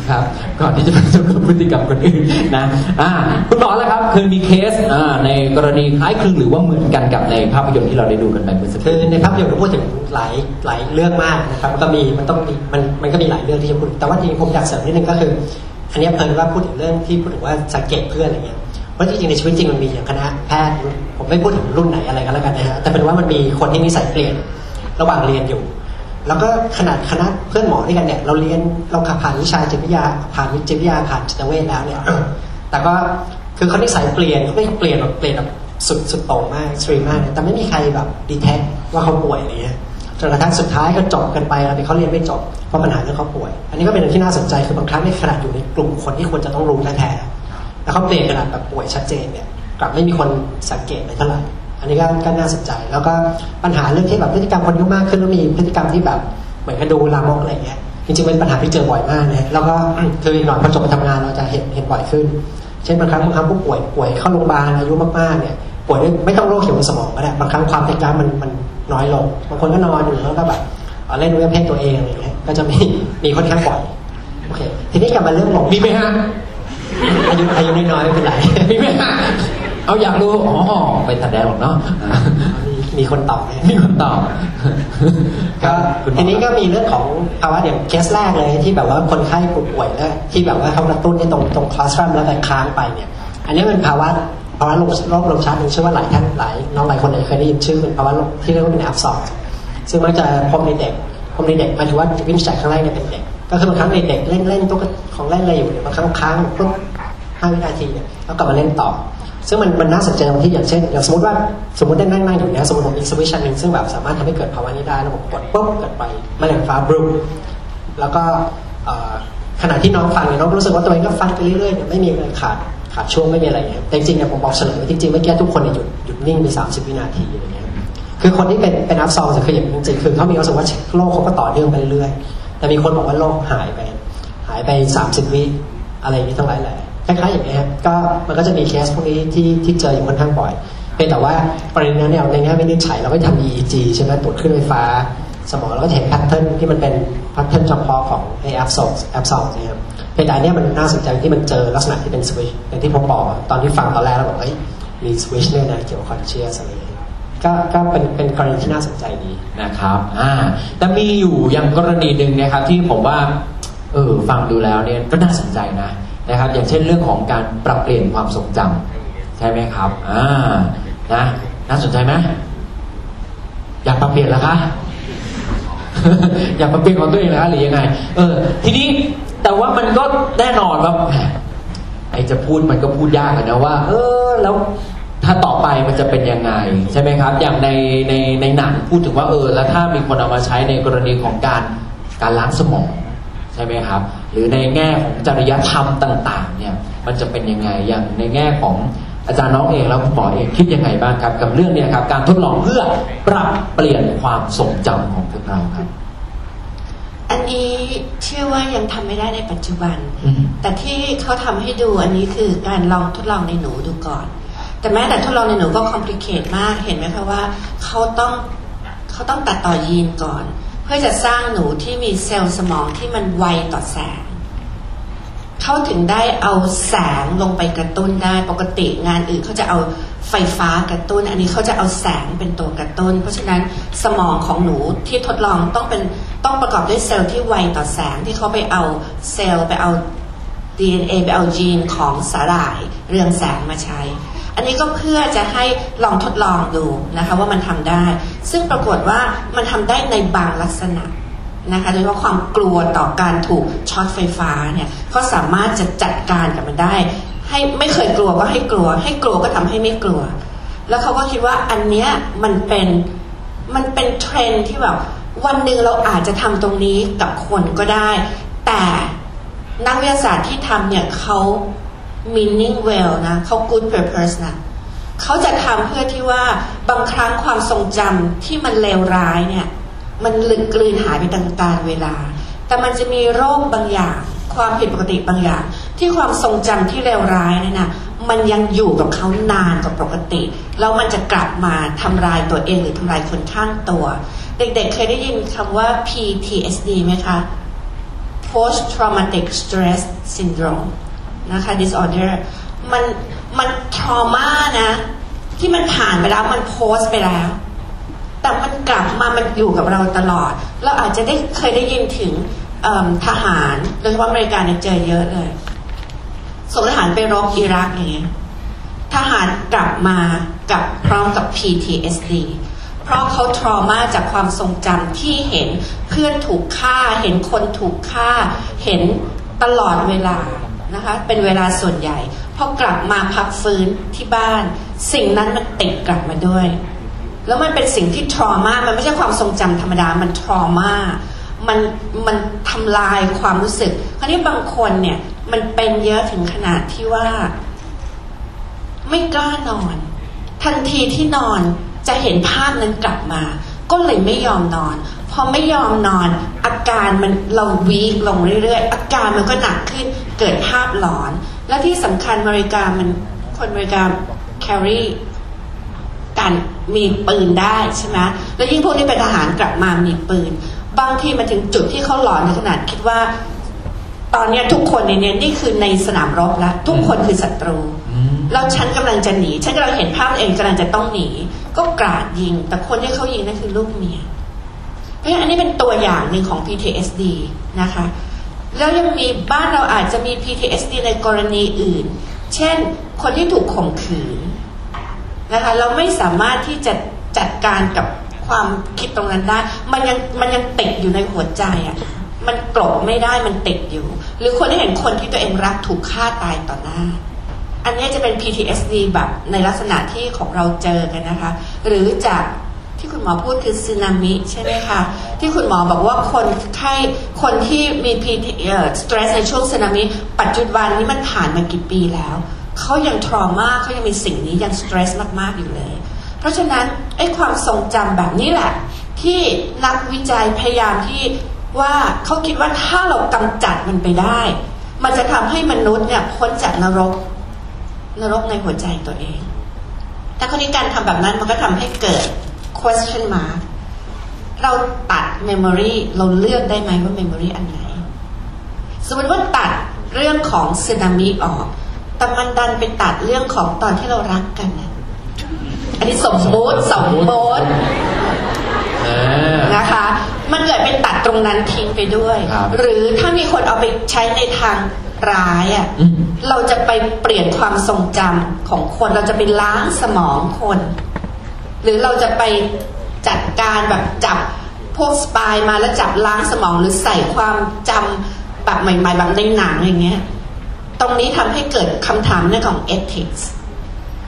ครับก่อนที่จะไปสำรวจพฤติกรรมคนอื่นนะอ่าคุณหมอแล้วครับเคยมีเคสอ่าในกรณีคล้ายคลึงหรือว่าเหมือนกันกับในภาพยนตร์ที่เราได้ดูกันไปเมื่อสักครู่อในภาพยนตร์เราพูดถึงหลายหลายเรื่องมากนะครับก็มีมันต้องมีมันมันก็มีหลายเรื่องที่จะพูดแต่ว่าจริงๆผมอยากเสริมนิดนึงก็คือ อันนี้เพลินว่าพูดถึงเรื่องที่พูดถึงว่าสังเกตเพื่อนอะไรเงี้ยเพราะจริงๆในชีวิตจริงมันมีอย่างคณะแพทย์ผมไม่พูดถึงรุ่นไหนอะไรกันแล้วกันนะฮะแต่เป็นว่ามันมีคนที่นิสัยเปลี่ยนระหว่างเรียนอยู่ แล้วก็ขนาดคณะเพื่อนหมอด้วยกันเนี่ย เราเรียนเราขับผ่านวิชาจิตวิทยาผ่านวิจิตวิทยาผ่านจิตเวชแล้วเนี่ย แต่ก็คือเขานิสัยเปลี่ยนเขาไม่เปลี่ยนแบบเปลี่ยนแบบสุดสุดโต่งมากสตรีมมากแต่ไม่มีใครแบบดีเทคว่าเขาป่วยอะไรเงี้ยจนกระทั่งสุดท้ายก็จบกันไปแล้วเขาเรียนไม่จบเพราะปัญหาเรื่องเขาป่วย อันนี้ก็เป็นเรื่องที่น่าสนใจคือบางครั้งในขนาดอยู่ในกลุ่มคนที่ควรจะต้องรู้แท้ๆแล้วเขาเปลี่ยนขนาดแบบป่วยชัดเจนเนี่ยกลับไม่มีคนสังเกตเลยเท่าไหร่ อันนี้ก็ก็น่าสนใจ แล้วก็ปัญหาเรื่องที่แบบพฤติกรรมคนอายุมากขึ้นแล้วมีพฤติกรรมที่แบบเหมือนกับดูลามกอะไรเงี้ยจริงๆเป็นปัญหาที่เจอบ่อยมากนะแล้วก็คืออีกหน่อยพอจบไปทำงานเราจะเห็นเห็นบ่อยขึ้น เช่นบางครั้งบางครั้งผู้ป่วยป่วยเข้าโรงพยาบาลอายุมากๆเนี่ยป่วยด้วยไม่ต้องโรคเขียวบนสมองก็ได้บางครั้งความเป็นกลางมันมันน้อยลงบางคนก็นอนอยู่แล้วก็แบบเอ่อเล่นเว็บเพศตัวเองอะไรอย่างเงี้ยก็จะมีมีค่อนข้างบ่อยโอเคทีนี้กลับมาเรื่องหลงมีไหมฮะอายุอายุน้อยๆไม่เป็นไรมีไหมฮะ เอาอยากรู้อ๋อไปแสดงหรอกเนาะมีมีคนตอบไหมมีคนตอบก็คุณหมอทีนี้ก็มีเรื่องของภาวะอย่างเคสแรกเลยที่แบบว่าคนไข้ป่วยแล้วที่แบบว่าเขากระตุ้นที่ตรงตรง claustrum แล้วแต่ค้างไปเนี่ย อันนี้เป็นภาวะภาวะโรคโรคลมชักหนึ่งเชื่อว่าหลายท่านหลายน้องหลายคนอาจจะเคยได้ยินชื่อเป็นภาวะโรคที่เรียกว่าเป็น absenceซึ่งมักจะพบในเด็กพบในเด็กหมายถึงว่าวินิจฉัยครั้งแรกเนี่ยเป็นเด็กก็คือบางครั้งเด็กๆเล่นเล่นตุ๊กของเล่นอะไรอยู่เนี่ยบางครั้งค้างปุ๊บห้าวินาทีเนี่ยแล้วกลับมาเล่นต่อ ซึ่งมันมันน่าสนใจตรงที่อย่างเช่นอย่างสมมติว่าสมมติได้นั่งนั่งอยู่นี่ยสมมติผมมีสวิตช์อันหนึ่งซึ่งแบบสามารถทำให้เกิดภาวะนี้ได้แล้วผมกดปุ๊บเกิดไปแมลงฟ้าบลูแล้วก็ขณะที่น้องฟังเนี่ยน้องรู้สึกว่าตัวเองก็ฟังไปเรื่อยๆเนี่ยไม่มีอะไรขาดขาดช่วงไม่มีอะไรอย่างเงี้ยแต่จริงเนี่ยผมบอกเฉลยว่าจริงๆเมื่อกี้ทุกคนเนี่ยหยุดหยุดนิ่งไป30 วินาทีอะไรเงี้ยคือคนที่เป็นเป็น absence จะคืออย่างจริงๆคือเขามีความรู้สึกว่าโลกเขาก็ต่อเนื่องไปเรื่อยๆแต่มีคนบอกว่าโลกหายไป หายไป 30 วิอะไรอย่างนี้ทั้งหลายแหละ คล้ายๆอย่างนี้ครับก็มันก็จะมีเคสพวกนี้ที่ที่เจออยู่ค่อนข้างบ่อยเพียงแต่ว่าประเด็นนั้นเนี่ยในแง่วินิจฉัยเราก็ทำ EEG ใช่ไหมตรวจคลื่นไฟฟ้า สมองเราก็จะเห็น pattern ที่มันเป็น pattern เฉพาะของไอ absence absence นะครับเพียงแต่อันเนี้ยมันน่าสนใจที่มันเจอลักษณะที่เป็นสวิตช์อย่างที่ผมบอกตอนที่ฟังตอนแรกเราบอกเฮ้ยมีสวิชเนี่ยนะเกี่ยวกับคอนเชียสอะไรอย่างเงี้ยก็ก็เป็นเป็นกรณีที่น่าสนใจดีนะครับอ่าแต่มีอยู่อย่างกรณีหนึ่งนะครับที่ผมว่าเออฟังดูแล้วเนี่ยก็น่าสนใจนะ นะครับ อย่างเช่นเรื่องของการปรับเปลี่ยนความทรงจำใช่ไหมครับอ่านะน่าสนใจไหมอยากปรับเปลี่ยนหรอคะอยากปรับเปลี่ยนของตัวเองเหรอคะหรือยังไง เออ ทีนี้แต่ว่ามันก็แน่นอนว่าไอจะพูดมันก็พูดยากนะว่า เออแล้วถ้าต่อไปมันจะเป็นยังไง ใช่ไหมครับ อย่างในในในหนังพูดถึงว่าเออ แล้วถ้ามีคนเอามาใช้ในกรณีของการการล้างสมอง ช่ไหมครับ หรือในแง่ของจริยธรรมต่าง ๆ เนี่ย มันจะเป็นยังไงอย่างในแง่ของอาจารย์น้องเองแล้วคุณหมอเองคิดยังไงบ้างครับ กับเรื่องเนี้ครับ การทดลองเพื่อปรับเปลี่ยนความทรงจำของพวกเราครับ อันนี้เชื่อว่ายังทำไม่ได้ในปัจจุบันอืมแต่ที่เขาทำให้ดูอันนี้คือการลองทดลองในหนูดูก่อน แต่แม้แต่ทดลองในหนูก็คอมพลีเคทมากเห็นไหมคะว่าเขาต้องเขาต้องตัดต่อยีนก่อนเพื่อจะสร้างหนูที่มีเซลล์สมองที่มันไวต่อแสง เขาถึงได้เอาแสงลงไปกระตุ้นได้ปกติงานอื่นเขาจะเอาไฟฟ้ากระตุ้น อันนี้เขาจะเอาแสงเป็นตัวกระตุ้น เพราะฉะนั้นสมองของหนูที่ทดลองต้องเป็นต้องประกอบด้วยเซลล์ที่ไวต่อแสงที่เขาไปเอาเซลล์ไปเอา DNA ไปเอาจีนของสาหร่าย เรืองแสงมาใช้ อันนี้ก็เพื่อจะให้ลองทดลองดูนะคะว่ามันทำได้ ซึ่งปรากฏว่ามันทำได้ในบางลักษณะนะคะโดยเฉพาะความกลัวต่อการถูกช็อตไฟฟ้าเนี่ยเขาสามารถจะจัดการกับมันได้ ให้ไม่เคยกลัวก็ให้กลัว ให้กลัวก็ทำให้ไม่กลัว แล้วเขาก็คิดว่าอันเนี้ยมันเป็นมันเป็นเทรนที่แบบวันหนึ่งเราอาจจะทำตรงนี้กับคนก็ได้ แต่นักวิทยาศาสตร์ที่ทำเนี่ยเขา meaning well นะเขา good purpose นะเขาจะทำเพื่อที่ว่าบางครั้งความทรงจำที่มันเลวร้ายเนี่ย มันลึกกลืนหายไปต่ามกาลเวลา แต่มันจะมีโรคบางอย่าง ความผิดปกติบางอย่าง ที่ความทรงจำที่เลวร้ายเนี่ยนะมันยังอยู่กับเขานานกว่าปกติ แล้วมันจะกลับมาทำลายตัวเองหรือทำลายคนข้างตัว เด็กๆเคยได้ยินคำว่า PTSD ไหมคะ post traumatic stress syndrome นะคะ disorder มันมัน trauma นะ ที่มันผ่านไปแล้วมัน post ไปแล้ว แต่มันกลับมามันอยู่กับเราตลอด เราอาจจะได้เคยได้ยินถึงทหารโดยเฉพาะอเมริกาเนี่ยเจอเยอะเลยส่งทหารไปรบอิรักอย่างเงี้ยทหารกลับมากับพร้อมกับ PTSD เพราะเขาทรมาจากความทรงจำที่เห็นเพื่อนถูกฆ่า เห็นคนถูกฆ่า เห็นตลอดเวลา นะคะเป็นเวลาส่วนใหญ่พอกลับมาพักฟื้นที่บ้าน สิ่งนั้นมันติดกลับมาด้วย แล้วมันเป็นสิ่งที่ทรมามันไม่ใช่ความทรงจำธรรมดามันทรมามันมันทำลายความรู้สึก คราวนี้บางคนเนี่ยมันเป็นเยอะถึงขนาดที่ว่า ไม่กล้านอน ทันทีที่นอนจะเห็นภาพนั้นกลับมา ก็เลยไม่ยอมนอน พอไม่ยอมนอน อาการมันเราวีคลงเรื่อยๆ อาการมันก็หนักขึ้นเกิดภาพหลอน และที่สำคัญอเมริกามันคนอเมริกา carry การมีปืนได้ใช่ไหมแล้วยิ่งพวกนี้เป็นทหารกลับมามีปืน บางทีมาถึงจุดที่เขาหลอนในขนาดคิดว่า ตอนเนี้ยทุกคนในเนี้ยนี่คือในสนามรบแล้วทุกคนคือศัตรูอืมแล้วฉันกำลังจะหนี ฉันกำลังเห็นภาพตัวเองกำลังจะต้องหนี ก็กราดยิง แต่คนที่เขายิงนั่นคือลูกเมียเพราะฉะ นั้นอันนี้เป็นตัวอย่างหนึ่งของ PTSD นะคะ แล้วยังมีบ้านเราอาจจะมี PTSD ในกรณีอื่น เช่น คนที่ถูกข่มขืนนะคะเราไม่สามารถที่จะจัดการกับความคิดตรงนั้นได้ มันยังมันยังติดอยู่ในหัวใจอะ่ะ มันกลบไม่ได้มันติดอยู่ หรือคนที่เห็นคนที่ตัวเองรักถูกฆ่าตายต่อหน้า อันนี้จะเป็น PTSD แบบในลักษณะที่ของเราเจอกันนะคะ หรือจาก ที่คุณหมอพูดคือสึนามิใช่ไหมคะที่คุณหมอบอกว่าคนไข้คนที่มี PT เอ่อ stress ในช่วงสึนามิปัจจุบันนี้มันผ่านมากี่ปีแล้วเขายังทรมาเขายังมีสิ่งนี้ยัง stress มากๆอยู่เลย เพราะฉะนั้นไอ้ความทรงจำแบบนี้แหละ ที่นักวิจัยพยายามที่ว่าเขาคิดว่าถ้าเรากำจัดมันไปได้ มันจะทำให้มนุษย์เนี่ยพ้นจากนรกนรกในหัวใจตัวเอง แต่คนนี้การทำแบบนั้นมันก็ทำให้เกิด question mark เราตัด memory เราเลือกได้ไหมว่า memory อันไหน สมมติว่าตัดเรื่องของสึนามิออก แต่มันดันไปตัดเรื่องของตอนที่เรารักกันน่ะอันนี้สมมติสมมติอ่านะคะ มันเกิดเป็นตัดตรงนั้นทิ้งไปด้วยครับหรือถ้ามีคนเอาไปใช้ในทางร้ายอะอืมเราจะไปเปลี่ยนความทรงจำของคน เราจะไปล้างสมองคน หรือเราจะไปจัดการแบบจับพวกสปายมาแล้วจับล้างสมองหรือใส่ความจำแบบใหม่ๆแบบในหนังอย่างเงี้ย ตรงนี้ทำให้เกิดคำถามเรื่องของ ethics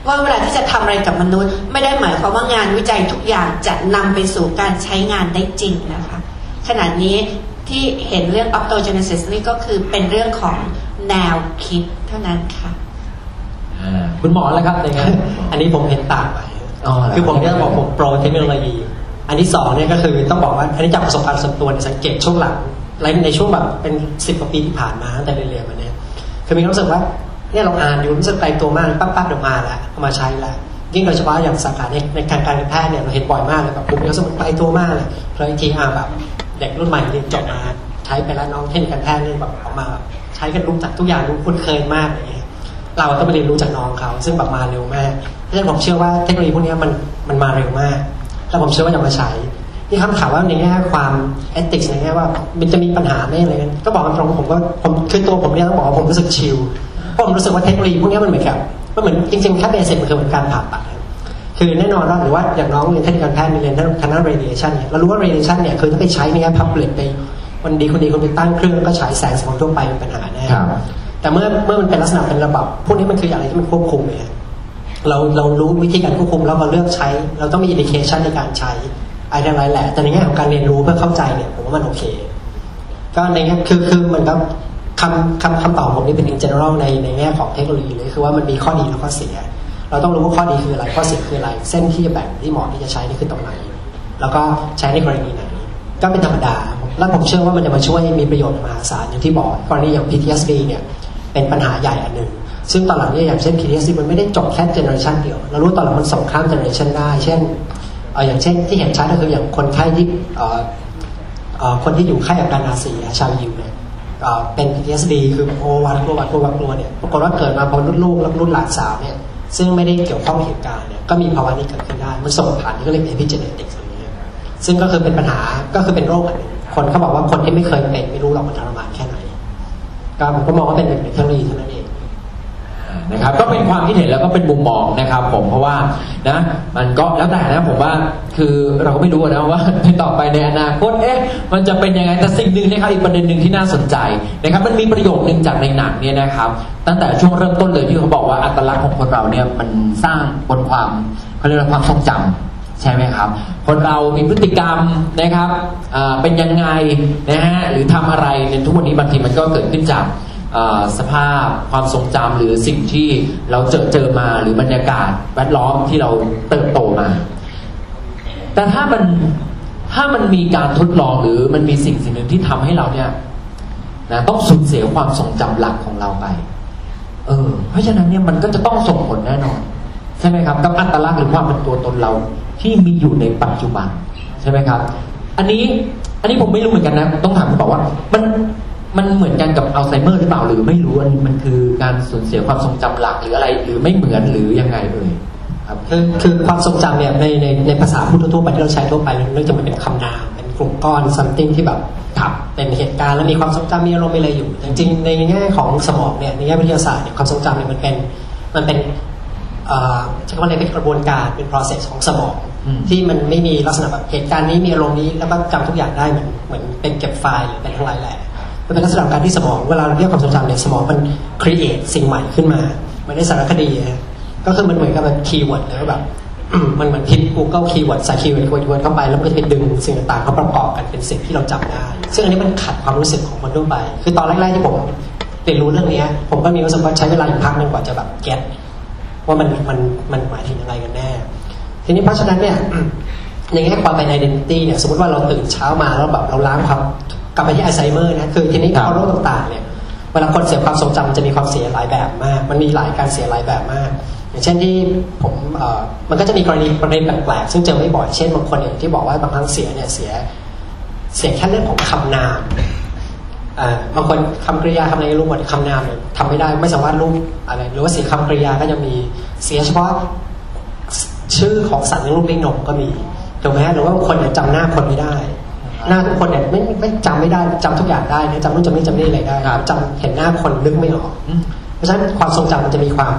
ว่าเวลาที่จะทำอะไรกับมนุษย์ ไม่ได้หมายความว่างานวิจัยทุกอย่างจะนำไปสู่การใช้งานได้จริงนะคะ ขณะนี้ที่เห็นเรื่อง optogenesis นี่ก็คือเป็นเรื่องของแนวคิดเท่านั้นค่ะอ่าคุณหมอแล้วครับในงานอันนี้ผมเห็นต่างไปอ๋อเหรอ คือผมจะบอกผมโปรเทคโนโลยี อันที่สองเนี่ยก็คือต้องบอกว่าอันนี้จากประสบการณ์ส่วนตัวเนี่ยสังเกตช่วงหลังในในช่วงแบบเป็นสิบกว่าปีที่ผ่านมาตั้งแต่เรียนมาเนี่ยคือมีความรู้สึกว่าเนี่ยเราอ่านอยู่รู้สึกไกลตัวมากปั๊บปั๊บเดี๋ยวมาแล้วเอามาใช้ล้วยิ่งโดยเฉพาะอย่างสาขาในในการการแพทย์เนี่ยเราเห็นบ่อยมากเลยแบบผมรู้สึกมันไกลตัวมากเลยแล้วอีกทีอ่าแบบเด็กรุ่นใหม่เรียนจบมาใช้ไปแล้วน้องเทคนิคการแพทย์เนี่ยแบบออกมาใช้กันรู้จักทุกอย่างรู้คุ้นเคยมากอย่างเงี้ย เราต้องไปเรียนรู้จากน้องเขาซึ่งแบบมาเร็วมากเพราะฉะนั้นผมเชื่อว่าเทคโนโลยีพวกนี้มันมันมาเร็วมาก แล้วผมเชื่อว่าจะมาใช้ที่คำถามว่าในแง่ความเอติกในแง่ว่า มันจะมีปัญหาไหมอะไรกันก็บอกตรงๆผมก็ผมคือตัวผมเนี่ยต้องบอกว่าผมรู้สึกชิลเพราะผมรู้สึกว่าเทคโนโลยีพวกนี้มันเหมือนกับมันเหมือนจริงๆแค่เบสิกมันคือเหมือนการผ่าตัดคือแน่นอนว่าหรือว่าอย่างน้องเรียนเทคนิคการแพทย์มีเรียนทางทางด้าน radiation เนี่ยเรารู้ว่า radiation เนี่ยคือถ้าไปใช้ในแง่พับเปลี่ยนไปวันดีคนดีคนไปตั้งเครื่องก็ฉายแสงสว่างทั่วไปเป็นปัญหาแน่ แต่เมื่อเมื่อมันเป็นลักษณะเป็นระบบพวกนี้มันคืออะไรที่มันควบคุมเนี่ยเราเรารู้วิธีการควบคุมแล้วเราเลือกใช้ เราต้องมี indication ในการใช้อะไรอะไรแหละ แต่ในแง่ของการเรียนรู้เพื่อเข้าใจเนี่ยผมว่ามันโอเค ก็ในแง่คือคือเหมือนกับคำคำคำตอบผมนี่เป็น in general ในในแง่ของเทคโนโลยีเลยคือว่ามันมีข้อดีและข้อเสีย เราต้องรู้ว่าข้อดีคืออะไรข้อเสียคืออะไร เส้นที่จะแบ่งที่เหมาะที่จะใช้นี่คือตรงไหน แล้วก็ใช้ในกรณีไหนก็เป็นธรรมดา แล้วผมเชื่อว่ามันจะมาช่วยมีประโยชน์มหาศาลอย่างที่บอกกรณีอย่าง PTSD เนี่ย เป็นปัญหาใหญ่อันหนึ่งซึ่งตอนหลังเนี่ยอย่างเช่น PTSD มันไม่ได้จบแค่ generation เดียวเรารู้ตอนหลังมันส่งข้าม generation ได้ เช่นอย่างเช่นที่เห็นชัดก็คืออย่างคนไข้ที่คนที่อยู่ค่ายกักกันนาซีชาวยิวเนี่ยเป็น PTSD คือโอวันกลัววันกลัววันกลัวเนี่ยปรากฏว่าเกิดมาพอรุ่นลูกแล้วรุ่นหลานสาวเนี่ยซึ่งไม่ได้เกี่ยวข้องเหตุการณ์เนี่ยก็มีภาวะนี้เกิดขึ้นได้ มันส่งผ่านที่เขาเรียก epigenetics อะไรเงี้ซึ่งก็คือเป็นปัญหาก็คือเป็นโรคอันหนึ่งคนเขาบอกว่าคนที่ไม่เคยเป็นไม่รู้หรอกมันทรมานแค่ไหน ก็ผมก็มองว่าเป็นหนึ่งในเทคโนโลยีเท่านั้นเองนะครับก็เป็นความคิดเห็นแล้วก็เป็นมุมมองนะครับ ผมเพราะว่านะมันก็แล้วแต่นะผมว่าคือเราก็ไม่รู้นะว่าในต่อไปในอนาคตเอ๊ะมันจะเป็นยังไงแต่สิ่งหนึ่งนะครับอีกประเด็นหนึ่งที่น่าสนใจนะครับมันมีประโยคหนึ่งจากในหนังเนี่ยนะครับ ตั้งแต่ช่วงเริ่มต้นเลยที่เขาบอกว่าอัตลักษณ์ของคนเราเนี่ยมันสร้างบนความเขาเรียกว่าความทรงจำ ใช่ไหมครับ คนเรามีพฤติกรรมนะครับเป็นยังไงนะฮะหรือทำอะไรในทุกวันนี้บางทีมันก็เกิดขึ้นจากสภาพความทรงจำหรือสิ่งที่เราเจอเจอมาหรือบรรยากาศแวดล้อมที่เราเติบโตมา แต่ถ้ามันถ้ามันมีการทดลองหรือมันมีสิ่งสิ่งหนึ่งที่ทำให้เราเนี่ยนะต้องสูญเสียความทรงจำหลักของเราไป เออ เพราะฉะนั้นเนี่ยมันก็จะต้องส่งผลแน่นอน ใช่ไหมครับ กับอัตลักษณ์หรือความเป็นตัวตนเรา ที่มีอยู่ในปัจจุบันใช่ไหมครับ อันนี้อันนี้ผมไม่รู้เหมือนกันนะ ต้องถามคุณบอกว่ามันมันเหมือนกันกับอัลไซเมอร์หรือเปล่าหรือไม่รู้อันนี้มันคือการสูญเสียความทรงจำหลักหรืออะไร หรือไม่เหมือนหรือยังไงเอ่ยครับคือคือความทรงจำเนี่ยในในในภาษาพูดทั่วไปที่เราใช้ทั่วไปเนื่องจากมันเป็นคำนามเป็นกลุ่มก้อน something ที่แบบถับเป็นเหตุการณ์แล้วมีความทรงจำมีอารมณ์มีอะไรอยู่ จริงๆ ในแง่ของสมองเนี่ยในแง่วิทยาศาสตร์เนี่ยความทรงจำเนี่ยมันเป็นมันเป็นอ่อใช้คำว่าอะไรเป็นกระบวนการเป็น process ของสมอง ที่มันไม่มีลักษณะแบบเหตุการณ์นี้มีอารมณ์นี้แล้วก็จำทุกอย่างได้เหมือนเหมือนเป็นเก็บไฟล์หรือเป็นทั้งหลายแหละมันเป็นลักษณะการที่สมองเวลาเราเรียกความทรงจำเนี่ยสมองมัน create สิ่งใหม่ขึ้นมาเหมือนในสารคดีก็คือมันเหมือนกับแบบ keyword เลยว่าแบบมันเหมือนพิมพ์ Google keyword ใส่ keyword keyword เข้าไป แล้วมันก็จะไปดึงสิ่งต่างๆเขาประกอบกันเป็นสิ่งที่เราจำได้ซึ่งอันนี้มันขัดความรู้สึกของคนทั่วไป คือตอนแรกๆที่ผมเรียนรู้เรื่องนี้ผมก็มีรู้สึกว่าใช้เวลาอยู่พักนึงกว่าจะแบบเก็ตว่ามันมันมันหมายถึงอะไรกันแน่ ทีนี้เพราะฉะนั้นเนี่ยในแง่ความเป็น identity เนี่ยสมมติว่าเราตื่นเช้ามาแล้วแบบเราล้างความกลับไปที่อัลไซเมอร์นะคือทีนี้ครับความโรคต่างๆเนี่ยเวลาคนเสียความทรงจำจะมีความเสียหลายแบบมาก มันมีหลายการเสียหลายแบบมาก อย่างเช่นที่ผมเอ่อมันก็จะมีกรณีประเด็นแปลกๆซึ่งเจอไม่บ่อยเช่นบางคนอย่างที่บอกว่าบางครั้งเสียเนี่ยเสีย เสียแค่เรื่องของคำนามอ่าบางคนคำกริยาคำอะไรรู้หมดคำนามเนี่ยทำไม่ได้ไม่สามารถรู้อะไรหรือว่าเสียคำกริยาก็จะมีเสียเฉพาะ ชื่อของสัตว์เลี้ยงลูกเลี้ยงนมก็มีถูกไหมฮะหรือว่าบางคนเนี่ยจำหน้าคนไม่ได้ หน้าทุกคนเนี่ยไม่ไม่จำไม่ได้จำทุกอย่างได้นะจำนู่นจำนี่จำนี่อะไรได้ครับจำเห็นหน้าคนนึกไม่ออกอืมเพราะฉะนั้นความทรงจำมันจะมีความ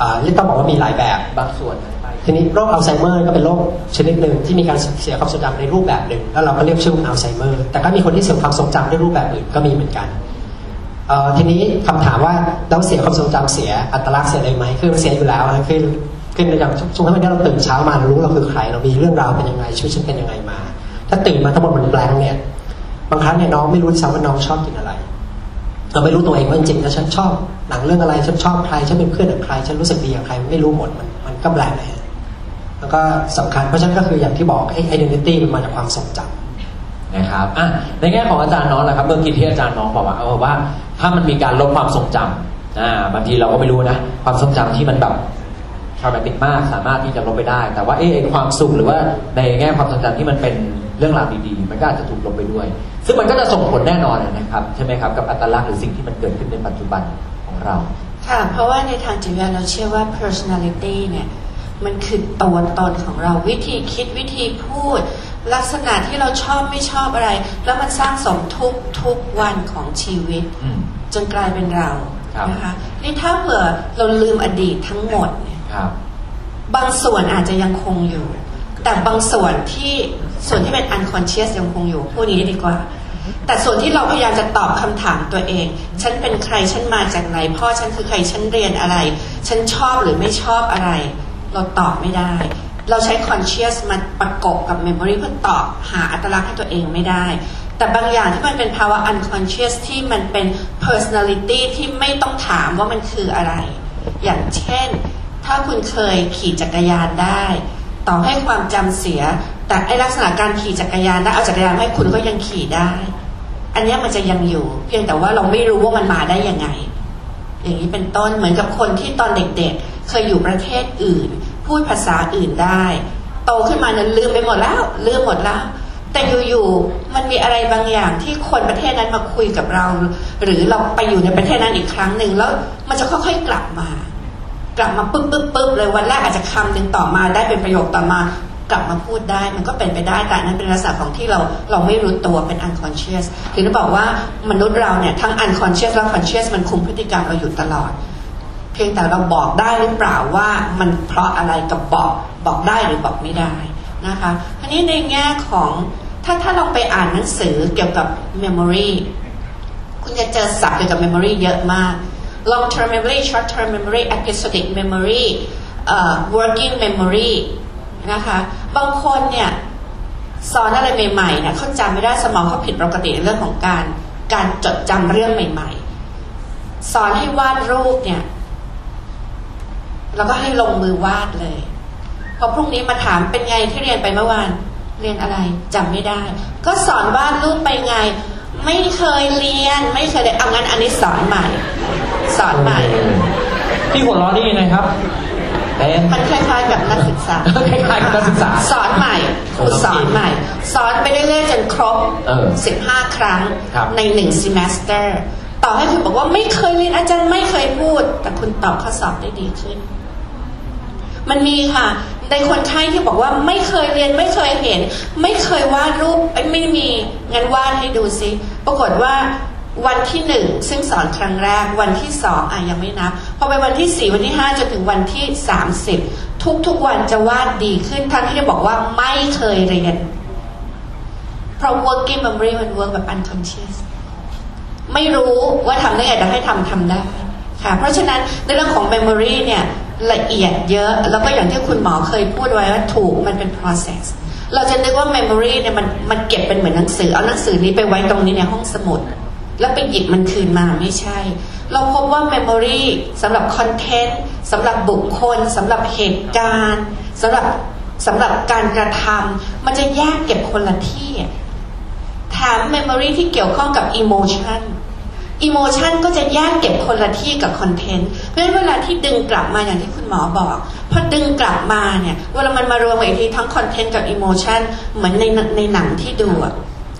อ่าเรียกต้องบอกว่ามีหลายแบบบางส่วนไปทีนี้โรคอัลไซเมอร์ก็เป็นโรคชนิดหนึ่งที่มีการเสียความทรงจำในรูปแบบหนึ่งแล้วเราก็เรียกชื่อว่าอัลไซเมอร์แต่ก็มีคนที่เสียความทรงจำด้วยรูปแบบอื่นก็มีเหมือนกันเอ่อทีนี้คำถามว่าเราเสียความทรงจำเสียอัตลักษณ์เสียอะไรไหมคือมันเสียอยู่แล้วนะคือ คืออย่างช่วงที่เราตื่นเช้ามาเรารู้เราคือใคร เรามีเรื่องราวเป็นยังไงชีวิตฉันเป็นยังไงมา ถ้าตื่นมาทั้งหมดมันแบงค์เนี่ย บางครั้งเนี่ยน้องไม่รู้ด้วยซ้ำว่าน้องชอบกินอะไร เราไม่รู้ตัวเองว่าจริงๆแล้วฉันชอบหนังเรื่องอะไรฉันชอบใครฉันเป็นเพื่อนกับใครฉันรู้สึกดีกับใครไม่รู้หมดมันมันก็แบงค์เลยแล้วก็สำคัญเพราะฉะนั้นก็คืออย่างที่บอกไอ้ identity มันมาจากความทรงจำนะครับอะในแง่ของอาจารย์น้องนะครับเมื่อกี้ที่อาจารย์น้องบอกว่าเออว่า ถ้ามันมีการลบความทรงจำอ่าบางทีเราก็ไม่รู้นะ ความทรงจำที่มันแบบ ทรามาติกมากสามารถที่จะลบไปได้ แต่ว่าเออไอ้ความสุขหรือว่าในแง่ความทรงจำที่มันเป็นเรื่องราวดีๆ มันก็อาจจะถูกลบไปด้วย ซึ่งมันก็จะส่งผลแน่นอนนะครับ ใช่ไหมครับ กับอัตลักษณ์หรือสิ่งที่มันเกิดขึ้นในปัจจุบันของเรา ค่ะ เพราะว่าในทางจิตวิทยาเราเชื่อว่า personality เนี่ยมันคือตัวตนของเราวิธีคิดวิธีพูด ลักษณะที่เราชอบไม่ชอบอะไร แล้วมันสร้างสมทุกทุกวันของชีวิตอืมจนกลายเป็นเราครับนะคะนี่ถ้าเผื่อเราลืมอดีตทั้งหมดเนี่ย ครับบางส่วนอาจจะยังคงอยู่ แต่บางส่วนที่ส่วนที่เป็น unconscious ยังคงอยู่พูดนี้ดีกว่า แต่ส่วนที่เราพยายามจะตอบคำถามตัวเอง ฉันเป็นใครฉันมาจากไหน พ่อฉันคือใครฉันเรียนอะไร ฉันชอบหรือไม่ชอบอะไร เราตอบไม่ได้ เราใช้ conscious มาประกบกับ memory เพื่อตอบหาอัตลักษณ์ให้ตัวเองไม่ได้ แต่บางอย่างที่มันเป็นภาวะ unconscious ที่มันเป็น personality ที่ไม่ต้องถามว่ามันคืออะไร อย่างเช่น ถ้าคุณเคยขี่จักรยานได้ ต่อให้ความจำเสีย แต่ไอลักษณะการขี่จักรยานได้เอาจักรยานให้คุณก็ยังขี่ได้ อันนี้มันจะยังอยู่ เพียงแต่ว่าเราไม่รู้ว่ามันมาได้ยังไง อย่างนี้เป็นต้นเหมือนกับคนที่ตอนเด็กๆ เคยอยู่ประเทศอื่น พูดภาษาอื่นได้ โตขึ้นมานั้นลืมไปหมดแล้วลืมหมดแล้วแต่อยู่ๆ มันมีอะไรบางอย่างที่คนประเทศนั้นมาคุยกับเรา หรือเราไปอยู่ในประเทศนั้นอีกครั้งหนึ่งแล้วมันจะค่อยๆกลับมา กลับมาปึ๊บปึ๊บปึ๊บเลยวันแรกอาจจะคำหนึ่งต่อมาได้เป็นประโยคต่อมากลับมาพูดได้มันก็เป็นไปได้แต่นั้นเป็นลักษณะของที่เราเราไม่รู้ตัวเป็น unconscious ถึงได้บอกว่ามนุษย์เราเนี่ยทั้ง unconscious และ conscious มันคุมพฤติกรรมเราอยู่ตลอด เพียงแต่เราบอกได้หรือเปล่าว่ามันเพราะอะไรกับบอกบอกได้หรือบอกไม่ได้นะคะทีนี้ในแง่ของถ้าถ้าลองไปอ่านหนังสือเกี่ยวกับ memory คุณจะเจอศัพท์เกี่ยวกับ memory เยอะมาก long term memory short term memory episodic memory เอ่อ working memory นะคะ บางคนเนี่ยสอนอะไรใหม่ๆเนี่ยเขาจำไม่ได้สมองเขาผิดปกติในเรื่องของการการจดจำเรื่องใหม่ ๆ สอนให้วาดรูปเนี่ยแล้วก็ให้ลงมือวาดเลยพอพรุ่งนี้มาถามเป็นไงที่เรียนไปเมื่อวานเรียนอะไรจำไม่ได้ ก็สอนวาดรูปไปไง ไม่เคยเรียน ไม่เคยเรียนเอางั้นอันนี้สอนใหม่ สอนใหม่ ที่หัวเราะนี่นะครับเป็นมันคล้ายๆกับนักศึกษาคล้ายๆกับนักศึกษาสอนใหม่ครูสอนใหม่ สอนไปเรื่อยๆจนครบเออ15ครั้งครับ ในหนึ่ง semester ต่อให้คุณบอกว่าไม่เคยเรียนอาจารย์ไม่เคยพูด แต่คุณตอบข้อสอบได้ดีขึ้น มันมีค่ะ ในคนไข้ที่บอกว่าไม่เคยเรียนไม่เคยเห็น ไม่เคยวาดรูปไม่มีงั้นวาดให้ดูซิปรากฏว่าวันที่หนึ่งซึ่งสอนครั้งแรกวันที่สองอะยังไม่นับพอไปวันที่สี่วันที่ห้าจนถึงวันที่สามสิบทุกๆวันจะวาดดีขึ้นทั้งที่จะบอกว่าไม่เคยเรียน เพราะ working memory มัน work แบบ unconscious ไม่รู้ว่าทำได้ไงแต่ให้ทำทำได้ค่ะเพราะฉะนั้นในเรื่องของ memory เนี่ย ละเอียดเยอะ แล้วก็อย่างที่คุณหมอเคยพูดไว้ว่าถูกมันเป็น process เราจะนึกว่า memory เนี่ยมันมันเก็บเป็นเหมือนหนังสือ เอาหนังสือนี้ไปไว้ตรงนี้ในห้องสมุด แล้วไปหยิบมันคืนมาไม่ใช่ เราพบว่า memory สำหรับ content สำหรับบุคคลสำหรับเหตุการณ์สำหรับสำหรับการกระทำมันจะแยกเก็บคนละที่อะแถม memory ที่เกี่ยวข้องกับ emotion emotion ก็จะแยกเก็บคนละที่กับ content เพราะฉะนั้นเวลาที่ดึงกลับมาอย่างที่คุณหมอบอก พอดึงกลับมาเนี่ย เวลามันมารวมกันอีกทีทั้ง content กับ emotion เหมือนในในหนังที่ดู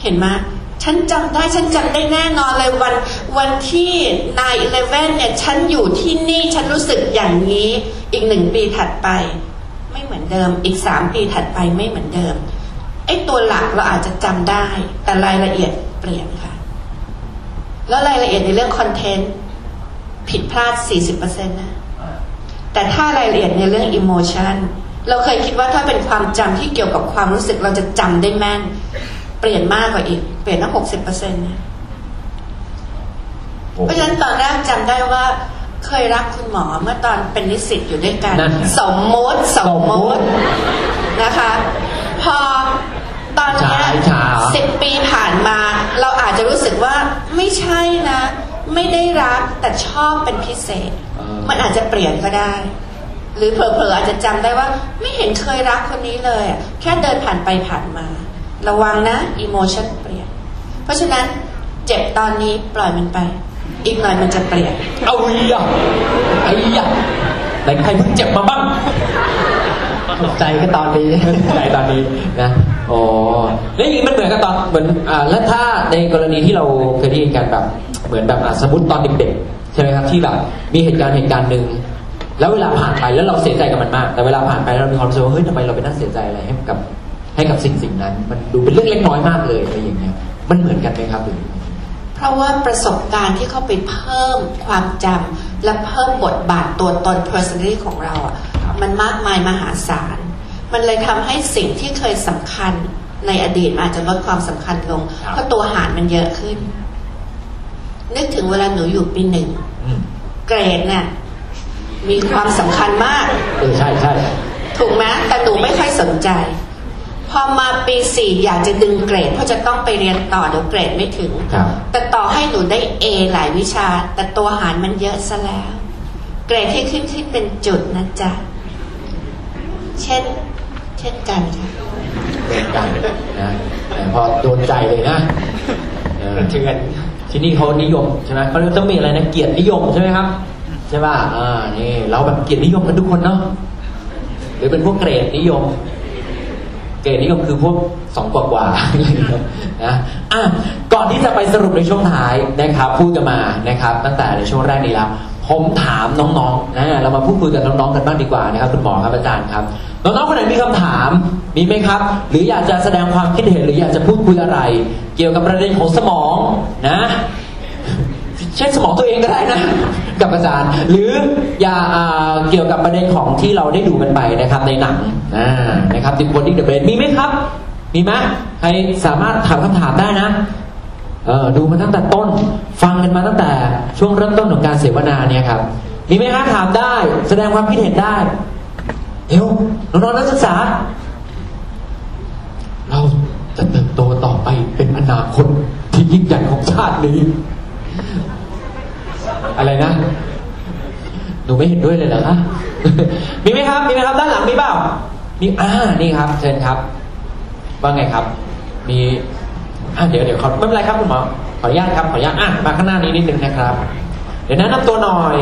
เห็นไหมฉันจำได้ฉันจำได้แน่นอนเลยวันวันที่9 11เลเว่นเนี่ยฉันอยู่ที่นี่ฉันรู้สึกอย่างนี้อีกหนึ่งปีถัดไป ไม่เหมือนเดิมอีกสามปีถัดไปไม่เหมือนเดิมไอ้ตัวหลักเราอาจจะจำได้ แต่รายละเอียดเปลี่ยนค่ะ แล้วรายละเอียดในเรื่องคอนเทนต์ผิดพลาด 40%นะแต่ถ้ารายละเอียดในเรื่องอิโมชันเราเคยคิดว่าถ้าเป็นความจำที่เกี่ยวกับความรู้สึกเราจะจำได้แม่น เปลี่ยนมากกว่าอีก เปลี่ยนตั้ง60%นะเพราะฉะนั้นตอนแรกจำได้ว่าเคยรักคุณหมอเมื่อตอนเป็นนิสิตอยู่ด้วยกันนั่นไงสมมติสมมตินะคะ พอตอนเนี้ยฉายฉาสิบปีผ่านมา เราอาจจะรู้สึกว่าไม่ใช่นะ ไม่ได้รักแต่ชอบเป็นพิเศษเออมันอาจจะเปลี่ยนก็ได้ หรือเผลอๆอาจจะจำได้ว่า ไม่เห็นเคยรักคนนี้เลยอะแค่เดินผ่านไปผ่านมา ระวังนะอิโมชันเปลี่ยน เพราะฉะนั้นเจ็บตอนนี้ปล่อยมันไป อีกหน่อยมันจะเปลี่ยนเอาอีอะไอ้ยะไหนใครเพิ่งเจ็บมาบ้างตกใจก็ตอนนี้ใจตอนนี้นะ อ๋อแล้วอย่างนี้มันเหมือนกับตอนเหมือนอ่าแล้วถ้าในกรณีที่เราเคยได้ยินกันแบบ เหมือนแบบอะสมมติตอนเด็กๆใช่ไหมครับที่แบบ มีเหตุการณ์เหตุการณ์หนึ่งแล้วเวลาผ่านไปแล้วเราเสียใจกับมันมาก แต่เวลาผ่านไปแล้วเรามีความรู้สึกว่าเฮ้ยทำไมเราไปนั่งเสียใจอะไรให้กับให้กับสิ่งสิ่งนั้น มันดูเป็นเรื่องเล็กน้อยมากเลยอะไรอย่างเงี้ยมันเหมือนกันไหมครับหรือเพราะว่าประสบการณ์ที่เข้าไปเพิ่มความจำและเพิ่มบทบาทตัวตน personality ของเราอะมันมากมายมหาศาล มันเลยทำให้สิ่งที่เคยสำคัญในอดีตมันอาจจะลดความสำคัญลงครับเพราะตัวหารมันเยอะขึ้น นึกถึงเวลาหนูอยู่ปีหนึ่งอืมเกรดเนี่ยมีความสำคัญมากเออใช่ใช่ถูกไหมแต่หนูไม่ค่อยสนใจ พอมาปีสี่อยากจะดึงเกรด เพราะจะต้องไปเรียนต่อเดี๋ยวเกรดไม่ถึงครับแต่ต่อให้หนูได้ A หลายวิชา แต่ตัวหารมันเยอะซะแล้ว เกรดที่ขึ้นขึ้นเป็นจุดนะจ๊ะ เช่น เช่นกันค่ะเหมือนกันนะแต่พอโดนใจเลยนะเออเทือนที่นี่เขานิยมใช่ไหมเขาต้องมีอะไรนะเกียรตินิยมใช่ไหมครับใช่ป่ะอ่านี่เราแบบเกียรตินิยมกันทุกคนเนาะหรือเป็นพวกเกรดนิยม เกรดนิยมคือพวกสองกว่ากว่าๆอะไรอย่างเงี้ยนะอะก่อนที่จะไปสรุปในช่วงท้ายนะครับพูดกันมานะครับ ตั้งแต่ในช่วงแรกนี้แล้วผมถามน้องๆนะเรามาพูดคุยกับน้องๆกันบ้างดีกว่านะครับ คุณหมอครับอาจารย์ครับ น้องๆคนไหนมีคำถามมีไหมครับ หรืออยากจะแสดงความคิดเห็นหรืออยากจะพูดคุยอะไร เกี่ยวกับประเด็นของสมองนะเช่นสมองตัวเองก็ได้นะ กับอาจารย์ หรืออย่าเกี่ยวกับประเด็นของที่เราได้ดูกันไปนะครับในหนังนะครับดิดคนดิ้งเดอะเบรมีไหมครับ มีไหมใครสามารถถามคำถามได้นะเออดูมาตั้งแต่ต้น ฟังกันมาตั้งแต่ช่วงเริ่มต้นของการเสวนาเนี่ยครับ มีไหมครับถามได้ แสดงความคิดเห็นได้ เดี๋ยวน้องๆนักศึกษา เราจะเติบโตต่อไปเป็นอนาคตที่ยิ่งใหญ่ของชาตินี้ อะไรนะ หนูไม่เห็นด้วยเลยเหรอคะมีไหมครับมีไหมครับ ด้านหลังมีเปล่ามีอ่านี่ครับ เชิญครับว่าไงครับ มีอ่าเดี๋ยวเดี๋ยวขอไม่เป็นไรครับคุณหมอขออนุญาตครับขออนุญาตอะมาข้างหน้านี้นิดนึงนะครับ เดี๋ยวแนะนำตัวหน่อย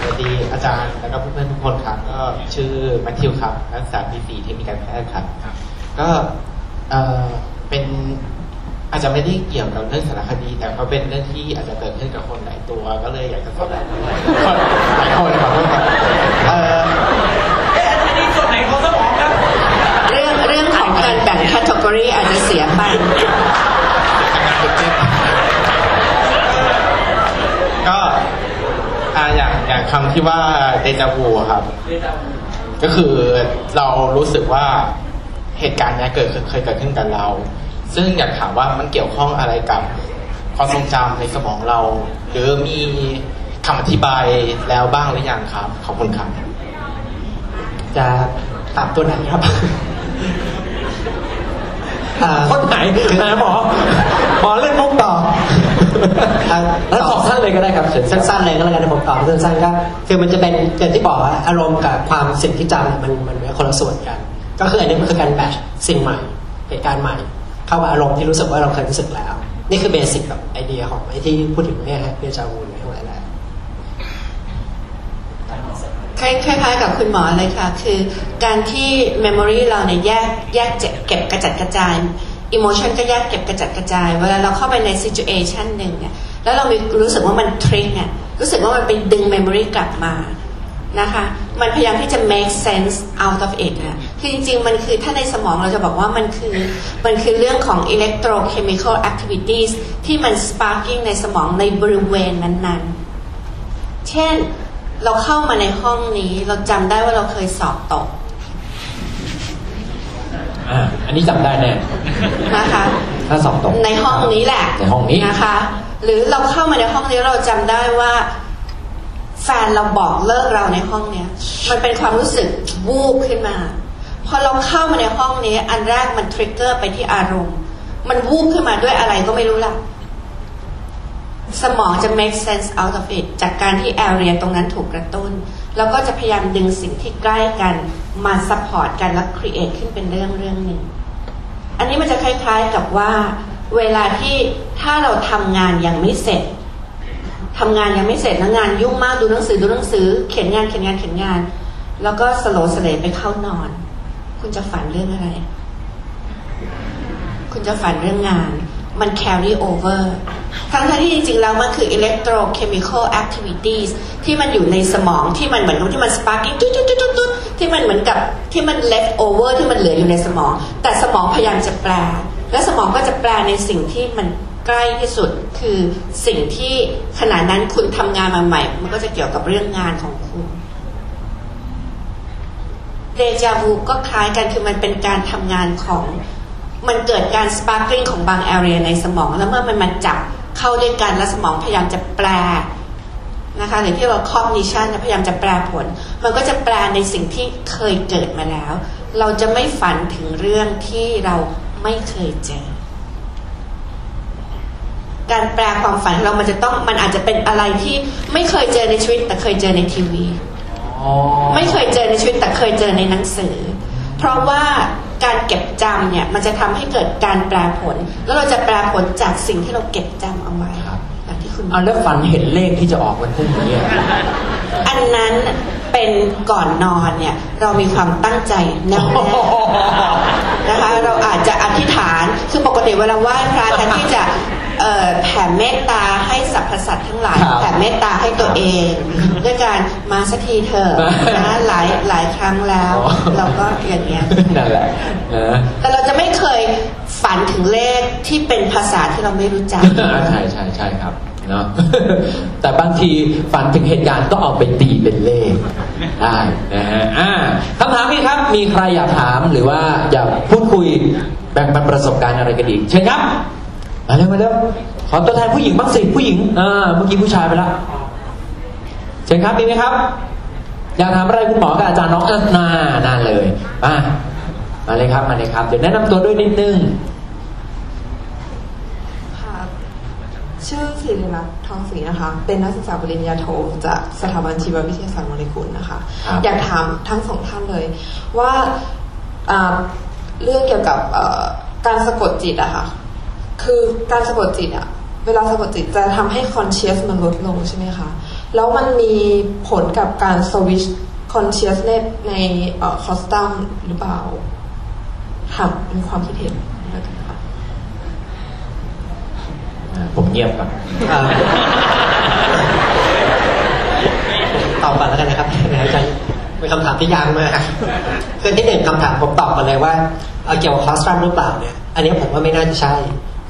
สวัสดีอา จารย์แล้วก็เพื่อนๆทุกคนครับก็ชื่อแมทธิวครับนักศึกษาปีสี่เทคนิคการแพทย์ครับ ก็เอ่อเป็นอาจจะไม่ได้เกี่ยวกับเรื่องสารคดี แต่ก็เป็นเรื่องที่อาจจะเกิดขึ้นกับคนหลายตัว ก็เลยอยากจะสอบถามหลายคนหลายคนขอโทษครับเอ่อเรื่องเรื่องของการแบ่งแคตตากรีอาจจะเสียไปก็ อ่าอย่างอย่างคำที่ว่าเดจาวูครับ ก็คือเรารู้สึกว่าเหตุการณ์เนี้ยเกิดขึ้นเคยเกิดขึ้นกับเรา ซึ่งอยากถามว่ามันเกี่ยวข้องอะไรกับความทรงจำในสมองเรา หรือมีคำอธิบายแล้วบ้างหรือยังครับ ขอบคุณครับ จะตามตัวไหนครับอ่าคนไหนนะหมอหมอเล่นมุกต่ออ่า แล้วสองท่านเลยก็ได้ครับเชิญสั้นๆเลยก็แล้วกันนะผมตอบสั้นๆก็คือมันจะเป็นอย่างที่บอกว่าอารมณ์กับความสิ่งที่จำเนี่ยมันมันเป็นคนละส่วนกัน ก็คืออันนี้มันคือการแมทช์สิ่งใหม่เหตุการณ์ใหม่ เข้ากับอารมณ์ที่รู้สึกว่าเราเคยรู้สึกแล้ว นี่คือเบสิกแบบไอเดียของไอที่พูดถึงเนี่ยฮะเรียจาวูนทั้งหลายแหละคล้ายๆกับคุณหมอเลยค่ะ คือการที่ memory เราเนี่ยแยกแยกเก็บกระจัดกระจาย emotion ก็แยกเก็บกระจัดกระจาย เวลาเราเข้าไปใน situation หนึ่งเนี่ยแล้วเรามีรู้สึกว่ามัน trick เนี่ยรู้สึกว่ามันไปดึง memory กลับมานะคะมันพยายามที่จะ make sense out of it อะคือจริงๆ มันคือถ้าในสมองเราจะบอกว่ามันคือ มันคือเรื่องของ electrochemical activities ที่มัน sparking ในสมองในบริเวณนั้นๆ เช่นเราเข้ามาในห้องนี้เราจำได้ว่าเราเคยสอบตก อ่าอันนี้จำได้แน่ นะคะ ถ้าสอบตกในห้องนี้แหละในห้องนี้นะคะ หรือเราเข้ามาในห้องนี้เราจำได้ว่า แฟนเราบอกเลิกเราในห้องเนี้ย มันเป็นความรู้สึกวูบขึ้นมา พอเราเข้ามาในห้องนี้ อันแรกมันทริกเกอร์ไปที่อารมณ์ มันวูบขึ้นมาด้วยอะไรก็ไม่รู้ล่ะ สมองจะ make sense out of it จากการที่ area ตรงนั้นถูกกระตุ้น แล้วก็จะพยายามดึงสิ่งที่ใกล้กันมา support กันแล้ว create ขึ้นเป็นเรื่องเรื่องหนึ่ง อันนี้มันจะคล้ายๆกับว่า เวลาที่ถ้าเราทำงานยังไม่เสร็จทำงานยังไม่เสร็จแล้วงานยุ่งมากดูหนังสือดูหนังสือ เขียนงานเขียนงานเขียนงาน แล้วก็สโลสเลไปเข้านอน คุณจะฝันเรื่องอะไร คุณจะฝันเรื่องงาน มัน carry over ทั้งที่จริงๆ แล้วมันคือ electrochemical activities ที่มันอยู่ในสมองที่มันเหมือนที่มัน sparking ตุ๊ดตุ๊ดตุ๊ดตุ๊ดที่มันเหมือนกับที่มัน left over ที่มันเหลืออยู่ในสมอง แต่สมองพยายามจะแปล และสมองก็จะแปลในสิ่งที่มันใกล้ที่สุดคือสิ่งที่ขณะนั้นคุณทำงานมาใหม่ มันก็จะเกี่ยวกับเรื่องงานของคุณเดจาวูก็คล้ายกันคือมันเป็นการทำงานของ มันเกิดการ sparkling ของบาง area ในสมอง แล้วเมื่อมันมาจับเข้าด้วยกันแล้วสมองพยายามจะแปลนะคะหรือที่เรา cognition เนี่ยพยายามจะแปลผล มันก็จะแปลในสิ่งที่เคยเกิดมาแล้ว เราจะไม่ฝันถึงเรื่องที่เราไม่เคยเจอ การแปลความฝันของเรามันจะต้องมันอาจจะเป็นอะไรที่ไม่เคยเจอในชีวิต แต่เคยเจอในทีวีอ๋อไม่เคยเจอในชีวิตแต่เคยเจอในหนังสือ เพราะว่า การเก็บจำเนี่ยมันจะทำให้เกิดการแปลผล แล้วเราจะแปลผลจากสิ่งที่เราเก็บจำเอาไว้แบบที่คุณเอาแล้วฝันเห็นเลขที่จะออกวันพรุ่งนี้อะอันนั้นเป็นก่อนนอนเนี่ยเรามีความตั้งใจแน่วแน่นะคะ เราอาจจะอธิษฐานคือปกติเวลาไหว้พระแทนที่จะเอ่อ แผ่เมตตาให้สรรพสัตว์ทั้งหลายครับแผ่เมตตาให้ตัวเอง ด้วยการมาสักทีเถอะนะหลายหลายครั้งแล้ว อ๋อ เราก็อย่างเงี้ย นั่นแหละนะ แต่เราจะไม่เคยฝันถึงเลขที่เป็นภาษาที่เราไม่รู้จักใช่ใช่ใช่ครับเนาะ แต่บางทีฝันถึงเหตุการณ์ก็เอาไปตีเป็นเลขได้นะฮะอ่าคำถามนี้ครับ มีใครอยากถามหรือว่าอยากพูดคุยแบ่งปันประสบการณ์อะไรกันอีก เชิญครับ มาเร็วมาเร็วขอตัวแทนผู้หญิงบ้างสิผู้หญิงอ่าเมื่อกี้ผู้ชายไปแล้วเชิญครับมีไหมครับ อยากถามอะไรคุณหมอกับอาจารย์น้องเออนาน่าเลยมามาเลยครับมาเลยครับ เดี๋ยวแนะนำตัวด้วยนิดนึงค่ะชื่อศิริรัตน์ทองศรีนะคะ เป็นนักศึกษาปริญญาโทจากสถาบันชีววิทยาศาสตร์โมเลกุลนะคะครับอยากถามทั้งสองท่านเลย ว่าอ่าเรื่องเกี่ยวกับเอ่อการสะกดจิตอะค่ะ คือการสะกดจิตอะเวลาสะกดจิตจะทำให้คอนเชียสมันลดลงใช่ไหมคะ แล้วมันมีผลกับการสวิชคอนเชียสในในคอสตัมหรือเปล่าค่ะเป็นความคิดเห็นแล้วกันค่ะผมเงียบก่อนเอ่อตอบก่อนแล้วกันนะครับนะอาจารย์เป็นคำถามที่ยากมากคือที่หนึ่งคำถามผมตอบมาเลยว่า เอ่อเกี่ยวกับ claustrum หรือเปล่าเนี่ย อันนี้ผมว่าไม่น่าจะใช่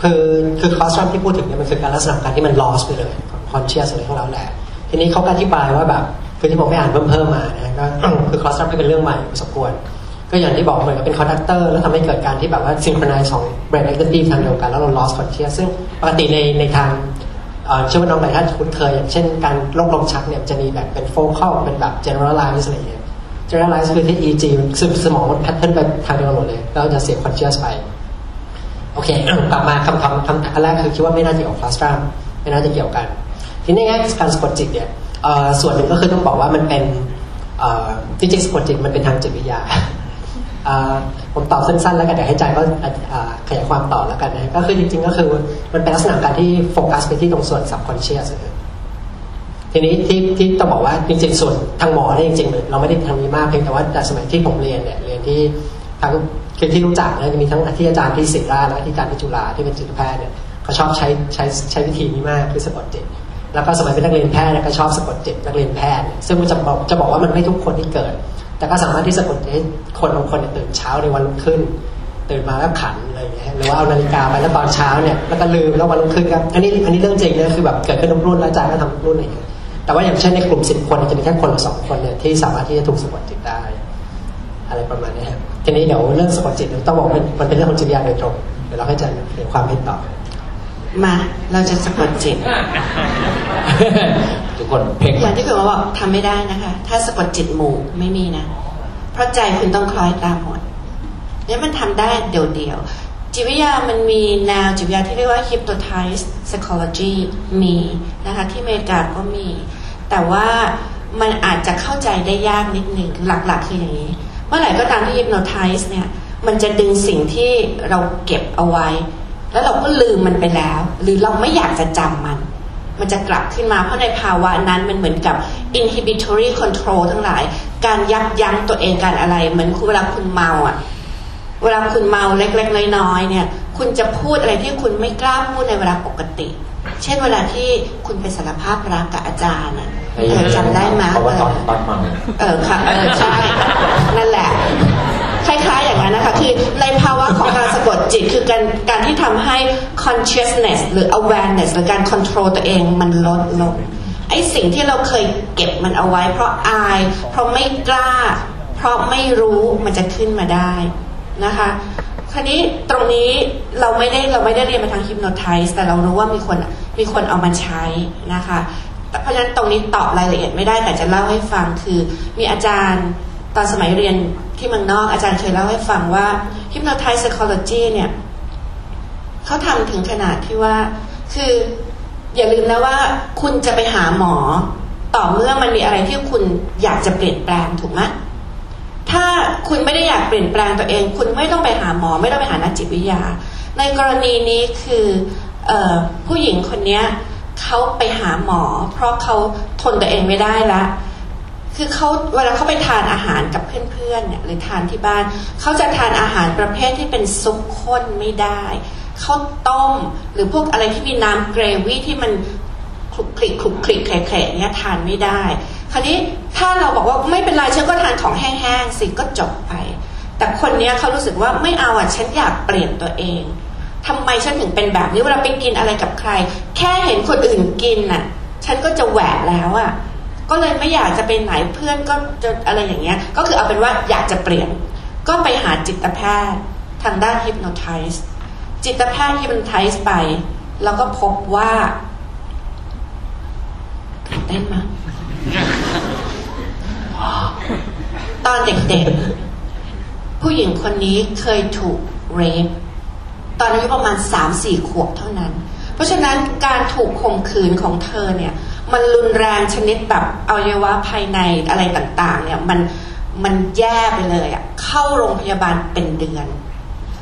คือคือ claustrum ที่พูดถึงเนี่ยมันคือการลักษณะการที่มัน lost ไปเลย conscious อะไรของเราแหละ ทีนี้เขาก็อธิบายว่าแบบคือที่ผมไปอ่านเพิ่มเพิ่มมานะก็คือ claustrum ที่เป็นเรื่องใหม่สมควรก็อย่างที่บอกเหมือนกับเป็น conductor แล้วทำให้เกิดการที่แบบว่าซิง c ค r ไนซ์ของเบรน identity ทางเดียวกันแล้วเรา lost conscious ซึ่งปกติในในทางเชื่อว่าน้องหลายท่านคุ้นเคย อย่างเช่นการโรคลมชักเนี่ยจะมีแบบเป็น focal เป็นแบบ generalize อะไรอย่างเงี้ย generalize คือที่ EG มันคือสมองมัน pattern ไปทางเดียวกันหมดเลยแล้วจะเสีย conscious ไป โอเคกลับมาคำคำคำอันแรกคือคิดว่าไม่น่าจะเกี่ยวกับ clustrum ไม่น่าจะเกี่ยวกัน ทีนี้แง่การสะกดจิตเนี่ยส่วนหนึ่งก็คือต้องบอกว่ามันเป็นเอ่จริงๆสะกดจิตมันเป็นทางจิตวิทยาผมตอบสั้นๆแล้วกันเดี๋ยวให้ใจก็ขยายความต่อแล้วกันนะก็คือจริงๆก็คือมันเป็นลักษณะการที่โฟกัสไปที่ตรงส่วน subconscious ทีนี้ที่ที่ต้องบอกว่าจริงๆส่วนทางหมอเนี่ยจริงๆเราไม่ได้ทำนี้มากเพียงแต่ว่าแต่สมัยที่ผมเรียนเนี่ยเรียนที่ทาง คือที่รู้จักเนี่ยจะมีทั้งที่อาจารย์ที่ศิริราและที่อาจารย์ที่จุฬาที่เป็นจิตแพทย์เนี่ยเขาชอบใช้ใช้ใช้วิธีนี้มากคือสะกดจิตแล้วก็สมัยเป็นนักเรียนแพทย์เนี่ยก็ชอบสะกดจิตนักเรียนแพทย์ ซึ่งมันจะบอกจะบอกว่ามันไม่ทุกคนที่เกิด แต่ก็สามารถที่สะกดให้คนบางคนเนี่ยตื่นเช้าในวันรุ่งขึ้น ตื่นมาแล้วขันอะไรอย่างเงี้ยหรือว่าเอานาฬิกาไปแล้วตอนเช้าเนี่ยแล้วก็ลืมแล้ววันรุ่งขึ้นครับอันนี้อันนี้เรื่องจริงนะคือแบบเกิดขึ้นทุกรุ่นแล้วอาจารย์ก็ทำรุ่นอะไรอย่างเงี้ยแต่ว่าอย่างเช่นในกลุ่มสิบคนจะมีแค่คนละสองคนเนี่ยที่สามารถที่จะถูกสะกดจิตได้ อะไรประมาณนี้ครับ ทีนี้เดี๋ยวเรื่องสะกดจิตเนี่ยต้องบอกว่ามันมันเป็นเรื่องของจิตวิทยาโดยตรงเดี๋ยวเราให้อาจารย์เห็นความเห็นต่อมา เราจะสะกดจิต ทุกคนเพ่งอย่างที่คุณหมอบอกทำไม่ได้นะคะ ถ้าสะกดจิตหมู่ไม่มีนะ เพราะใจคุณต้องคล้อยตามหมดเนี่ยมันทำได้เดี่ยวๆจิตวิทยามันมีแนวจิตวิทยาที่เรียกว่า hypnotize psychology มีนะคะที่อเมริกาก็มี แต่ว่ามันอาจจะเข้าใจได้ยากนิดหนึ่งหลักๆคืออย่างนี้ เมื่อไหร่ก็ตามที่ hypnotize เนี่ยมันจะดึงสิ่งที่เราเก็บเอาไว้ แล้วเราก็ลืมมันไปแล้ว หรือเราไม่อยากจะจำมัน มันจะกลับขึ้นมาเพราะในภาวะนั้นมันเหมือนกับ inhibitory control ทั้งหลาย การยับยั้งตัวเองการอะไร เหมือนคุณเวลาคุณเมาอะเวลาคุณเมาเล็กๆน้อยๆเนี่ย คุณจะพูดอะไรที่คุณไม่กล้าพูดในเวลาปกติเช่นเวลาที่คุณไปสารภาพรักกับอาจารย์อะเออจำได้ไหมเพราะว่าตอนตอนเมาเออค่ะเออใช่นั่นแหละคล้ายๆอย่างนั้นนะคะคือในภาวะของการสะกดจิตคือการการที่ทำให้ consciousness หรือ awareness หรือการ control ตัวเองมันลดลงไอ้สิ่งที่เราเคยเก็บมันเอาไว้ เพราะอาย เพราะไม่กล้า เพราะไม่รู้มันจะขึ้นมาได้นะคะ คราวนี้ตรงนี้เราไม่ได้เราไม่ได้เรียนมาทาง hypnotize แต่เรารู้ว่ามีคนมีคนเอามาใช้นะคะเพราะฉะนั้นตรงนี้ตอบรายละเอียดไม่ได้แต่จะเล่าให้ฟังคือมีอาจารย์ตอนสมัยเรียนที่เมืองนอกอาจารย์เคยเล่าให้ฟังว่า hypnotize psychology เนี่ยเขาทำถึงขนาดที่ว่า คืออย่าลืมนะว่าคุณจะไปหาหมอ ต่อเมื่อมันมีอะไรที่คุณอยากจะเปลี่ยนแปลงถูกไหม ถ้าคุณไม่ได้อยากเปลี่ยนแปลงตัวเอง คุณไม่ต้องไปหาหมอ ไม่ต้องไปหานักจิตวิทยา ในกรณีนี้คือออผู้หญิงคนเนี้ยเขาไปหาหมอ เพราะเขาทนตัวเองไม่ได้ละคือเขาเวลาเขาไปทานอาหารกับเพื่อนๆเนี่ยหรือทานที่บ้านเขาจะทานอาหารประเภทที่เป็นซุปข้นไม่ได้ข้าวต้มหรือพวกอะไรที่มีน้ำเกรวี่ที่มันคลุกคลิกคลุกคลิกแขะๆเนี่ยทานไม่ได้ ราวนี้ถ้าเราบอกว่าไม่เป็นไรฉันก็ทานของแห้งๆสิก็จบไป แต่คนเนี้ยเขารู้สึกว่าไม่เอาอะฉันอยากเปลี่ยนตัวเองทำไมฉันถึงเป็นแบบนี้เวลาไปกินอะไรกับใคร แค่เห็นคนอื่นกินน่ะ ฉันก็จะแหวกแล้วอะก็เลยไม่อยากจะไปไหนเพื่อนก็จะอะไรอย่างเงี้ย ก็คือเอาเป็นว่าอยากจะเปลี่ยน ก็ไปหาจิตแพทย์ทางด้าน hypnotize จิตแพทย์ hypnotize ไป แล้วก็พบว่าตื่นเต้นมา ตอนเด็กๆ ผู้หญิงคนนี้เคยถูกเรปตอนอายุประมาณสามสี่ขวบเท่านั้น เพราะฉะนั้นการถูกข่มขืนของเธอเนี่ย มันรุนแรงชนิดแบบอวัยวะภายในอะไรต่างๆ เนี่ยมันมันแย่ไปเลยอะเข้าโรงพยาบาลเป็นเดือน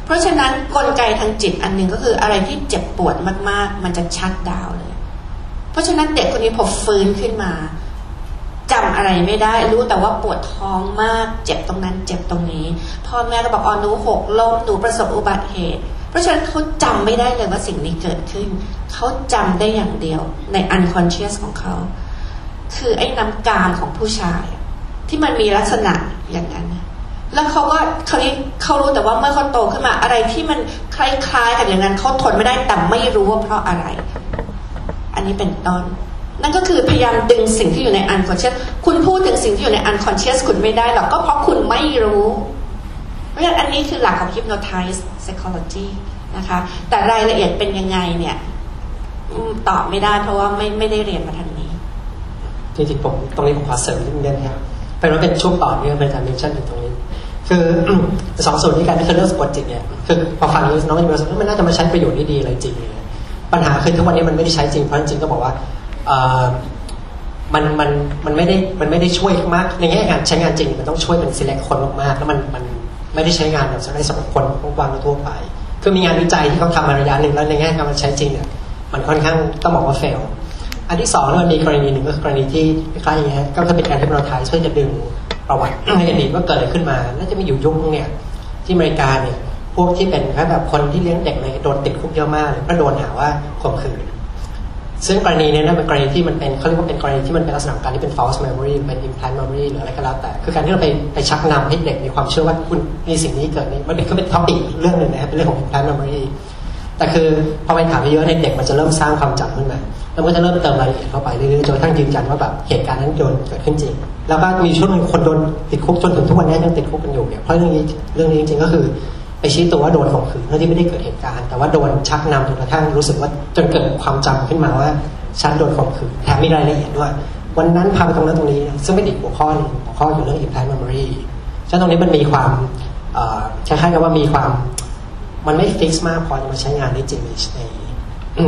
เพราะฉะนั้นกลไกทางจิตอันหนึ่งก็คืออะไรที่เจ็บปวดมากๆ มันจะชัดดาวเลย เพราะฉะนั้นเด็กคนนี้พอฟื้นขึ้นมา จำอะไรไม่ได้ รู้แต่ว่าปวดท้องมาก เจ็บตรงนั้นเจ็บตรงนี้ พ่อแม่ก็บอกอ๋อหนูหกล้มหนูประสบอุบัติเหตุ เพราะฉะนั้นเขาจำไม่ได้เลยว่าสิ่งนี้เกิดขึ้น เขาจำได้อย่างเดียวใน unconscious ของเขา คือไอ้น้ำกามของผู้ชาย ที่มันมีลักษณะอย่างนั้น แล้วเขาก็ครานี้เขารู้แต่ว่าเมื่อเขาโตขึ้นมาอะไรที่มันคล้ายๆกับอย่างนั้นเขาทนไม่ได้แต่ไม่รู้ว่าเพราะอะไร อันนี้เป็นต้น นั่นก็คือพยายามดึงสิ่งที่อยู่ใน unconscious คุณพูดถึงสิ่งที่อยู่ใน unconscious คุณไม่ได้หรอกก็เพราะคุณไม่รู้ เพราะฉะนั้นอันนี้คือหลักของ hypnotize psychology นะคะแต่รายละเอียดเป็นยังไงเนี่ยตอบไม่ได้เพราะว่าไม่ไม่ได้เรียนมาทางนี้จริงๆผมตรงนี้ผมขอเสริมนิดนึงนะครับเป็นว่าเป็นช่วงต่อเนื่องเป็นการเมนชั่นอยู่ตรงนี้ คือสองส่วนด้กันที่คือเรื่องสะกดจิตเนี่ยคือพอฟังนี้น้องจะมีความรู้สึกว่ามันน่าจะมาใช้ประโยชน์ได้ดีอะไรจริงเนี่ยปัญหาคือทุกวันนี้มันไม่ได้ใช้จริงเพราะจริงก็บอกว่า มันมันมันไม่ได้มันไม่ได้ช่วยมากในแง่การใช้งานจริง มันต้องช่วยเป็น select คนมากๆแล้วมันมันไม่ได้ใช้งานแบบได้สำหรับคนกว้างทั่วไปคือมีงานวิจัยที่เขาทำมาระยะหนึ่งแล้วในแง่การมันใช้จริงเนี่ยมันค่อนข้างต้องบอกว่า fail อันที่สองมันมีกรณีหนึ่งก็คือกรณีที่คล้ายๆอย่างเงี้ยก็คือเป็นการที่เราทายเพื่อจะดึงประวัติในอดีตว่าเกิดอะไรขึ้นมา น่าจะมีอยู่ยุคนึงเนี่ยที่อเมริกาเนี่ยพวกที่เป็นแค่แบบคนที่เลี้ยงเด็กเลยโดนติดคุกเยอะมากเลยเพราะโดนหาว่าข่มขืน ซึ่งกรณีนี้นะเป็นกรณีที่มันเป็นเขาเรียกว่าเป็นกรณีที่มันเป็นลักษณะการที่เป็น false memory เป็น implant memory หรืออะไรก็แล้วแต่ คือการที่เราไปไปชักนำให้เด็กมีความเชื่อว่าคุณมีสิ่งนี้เกิดนี้มันเป็นคือเป็นท็อปิกเรื่องหนึ่งนะครับเป็นเรื่องของ implant memory แต่คือพอไปถามไปเยอะในเด็กมันจะเริ่มสร้างความจำขึ้นมาแล้วมันก็จะเริ่มเติมรายละเอียดเข้าไปเรื่อยๆจนกระทั่งยืนยันว่าแบบเหตุการณ์นั้นโดนเกิดขึ้นจริง แล้วก็มีช่วงนึงคนโดนติดคุกจนถึงทุกวันนี้ยังติดคุกกันอยู่เนี่ยเพราะเรื่องนี้เรื่องนี้จริงๆก็คือ ไปชี้ตัวว่าโดนข่มขืนเพื่อที่ไม่ได้เกิดเหตุการณ์ แต่ว่าโดนชักนำจนกระทั่งรู้สึกว่าจนเกิดความจำขึ้นมาว่าฉันโดนข่มขืนแถมมีรายละเอียดด้วย วันนั้นพาไปตรงนั้นตรงนี้ ซึ่งเป็นอีกหัวข้อหนึ่งหัวข้ออยู่เรื่อง implant memory ฉะนั้นตรงนี้มันมีความคล้ายๆกับว่ามีความมันไม่ฟิกซ์มากพอจะมาใช้งานได้จริงใน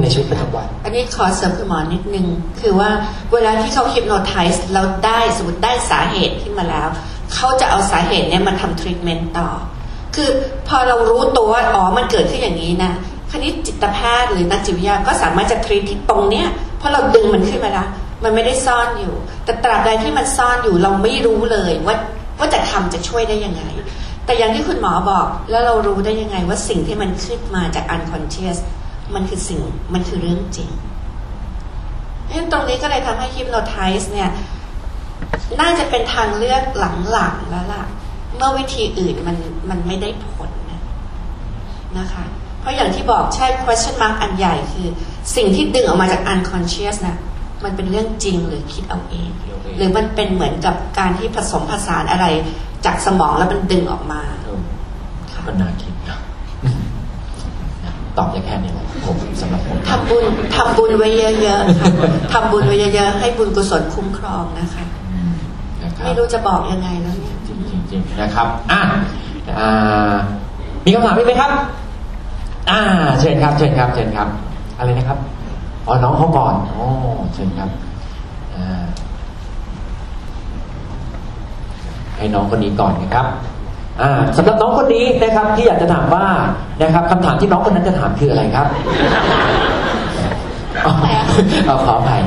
ในชีวิตประจำวัน อันนี้ขอเสริมคุณหมอนิดนึง คือว่าเวลาที่เขา hypnotize เราได้สมมติได้สาเหตุขึ้นมาแล้ว เขาจะเอาสาเหตุเนี้ยมาทำ treatment ต่อ คือพอเรารู้ตัวว่าอ๋อมันเกิดขึ้นอย่างนี้นะคณิตจิตแพทย์หรือนักจิตวิทยาก็สามารถจะ treat ที่ตรงเนี้ยเพราะเราดึงมันขึ้นมาแล้วมันไม่ได้ซ่อนอยู่ แต่ตราบใดที่มันซ่อนอยู่เราไม่รู้เลยว่าว่าจะทำจะช่วยได้ยังไง แต่อย่างที่คุณหมอบอกแล้วเรารู้ได้ยังไงว่าสิ่งที่มันขึ้นมาจาก unconscious มันคือสิ่งมันคือเรื่องจริงเพราะฉะนั้นตรงนี้ก็เลยทำให้ hypnotize เนี่ย น่าจะเป็นทางเลือกหลังๆแล้วล่ะ เมื่อวิธีอื่นมันมันไม่ได้ผลนะนะคะ เพราะอย่างที่บอกใช่ question mark อันใหญ่คือ สิ่งที่ดึงออกมาจาก unconscious นะมันเป็นเรื่องจริงหรือคิดเอาเอง หรือมันเป็นเหมือนกับการที่ผสมผสานอะไรจากสมองแล้วมันดึงออกมาค่ะก็น่าคิดนะตอบได้แค่นี้แหละผมสำหรับผมทำบุญทำบุญไว้เยอะๆค่ะทำบุญไว้เยอะๆให้บุญกุศลคุ้มครองนะคะอืมนะครับไม่รู้จะบอกยังไงแล้วเนี่ยจ ริงๆนะครับอะอ่ามีคำถามอีกไหมครับ อ่า เชิญครับ เชิญครับ เชิญครับ อะไรนะครับ อ๋อ น้องเขาก่อนอ๋อเชิญครับอ่าให้น้องคนนี้ก่อนนะครับ อ่าสำหรับน้องคนนี้นะครับ ที่อยากจะถามว่านะครับคำถามที่น้องคนนั้นจะถามคืออะไรครับอ๋อเอาขออภัย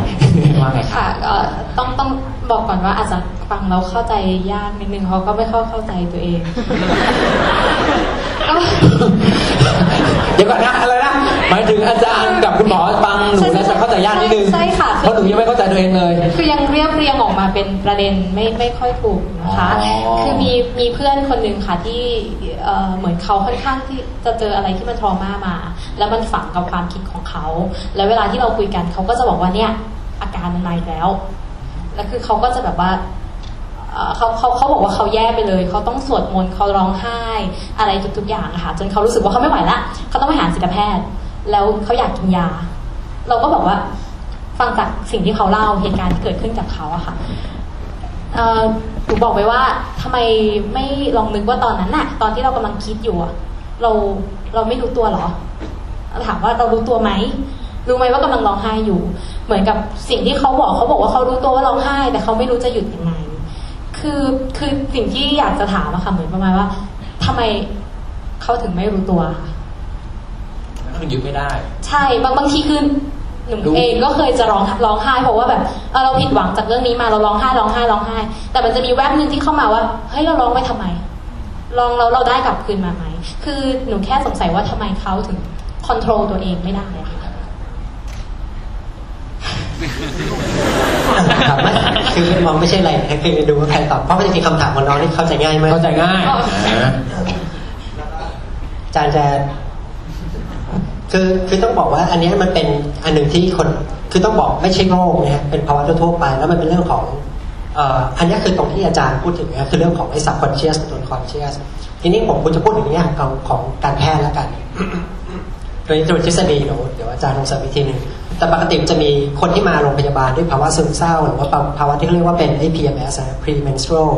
ว่าไงครับค่ะ ก็ต้องต้อง บอกก่อนว่าอาจจะฟังแล้วเข้าใจยากนิดนึงเขาก็ไม่เข้าเข้าใจตัวเองก็เดี๋ยวก่อนนะอะไรนะหมายถึงอาจารย์กับคุณหมอฟังหนูแล้วจะเข้าใจยากนิดนึงใช่ค่ะเพราะหนูยังไม่เข้าใจตัวเองเลย คือยังเรียบเรียงออกมาเป็นประเด็นไม่ไม่ค่อยถูกนะคะอ๋อคือมีมีเพื่อนคนหนึ่งค่ะที่เอ่อเหมือนเขาค่อนข้างที่จะเจออะไรที่มันทรมามา แล้วมันฝังกับความคิดของเขา แล้วเวลาที่เราคุยกันเขาก็จะบอกว่าเนี่ยอาการมันมาอีกแล้ว แล้วคือเขาก็จะแบบว่าเขาเขาเขาบอกว่าเขาแย่ไปเลย เขาต้องสวดมนต์เขาร้องไห้ อะไรทุกๆอย่างอะค่ะจนเขารู้สึกว่าเขาไม่ไหวละเขาต้องไปหาจิตแพทย์ แล้วเขาอยากกินยา เราก็บอกว่าฟังจากสิ่งที่เขาเล่าเหตุการณ์ที่เกิดขึ้นกับเขาอะค่ะหนูบอกไปว่าทำไมไม่ลองนึกว่าตอนนั้นน่ะ ตอนที่เรากำลังคิดอยู่อะเราเราไม่รู้ตัวหรอถามว่าเรารู้ตัวไหม รู้ไหมว่ากำลังร้องไห้อยู่ เหมือนกับสิ่งที่เขาบอกเขาบอกว่าเขารู้ตัวว่าร้องไห้ แต่เขาไม่รู้จะหยุดยังไง คือคือสิ่งที่อยากจะถามอะค่ะเหมือนประมาณว่าทำไมเขาถึงไม่รู้ตัวค่ะมันหยุดไม่ได้ ใช่บางบางทีคือหนูดูเองก็เคยจะร้องร้องไห้เพราะว่าแบบเออเราผิดหวังจากเรื่องนี้มาเราร้องไห้ร้องไห้ร้องไห้ แต่มันจะมีแวบหนึ่งที่เข้ามาว่าเฮ้ยเราร้องไปทำไมลองเราเราได้กลับคืนมาไหม คือหนูแค่สงสัยว่าทำไมเขาถึงคอนโทรลตัวเองไม่ได้อะค่ะ ครับคือมองไม่ใช่อะไรนะคือดูว่าใครตอบเพราะจริงๆคำถามของน้องนี่เข้าใจง่ายมากเข้าใจง่ายนะอาจารย์จะคือคือต้องบอกว่าอันเนี้ยมันเป็นอันหนึ่งที่คนคือต้องบอกไม่ใช่โรคนะฮะเป็นภาวะทั่วๆไป แล้วมันเป็นเรื่องของเอ่ออันเนี้ยคือตรงที่อาจารย์พูดถึงนะคือเรื่องของไอ้ subconscious กับตัว conscious ทีนี้ผมคุณจะพูดถึงเนี้ยของของการแพทย์แล้วกันโดยตัวทฤษฎีเดี๋ยวเดี๋ยวอาจารย์ลงเสริมอีกทีหนึ่ง แต่ปกติจะมีคนที่มาโรงพยาบาลด้วยภาวะซึมเศร้า หรือว่าภาวะที่เขาเรียกว่าเป็นไอ้ PMS นะ premenstrual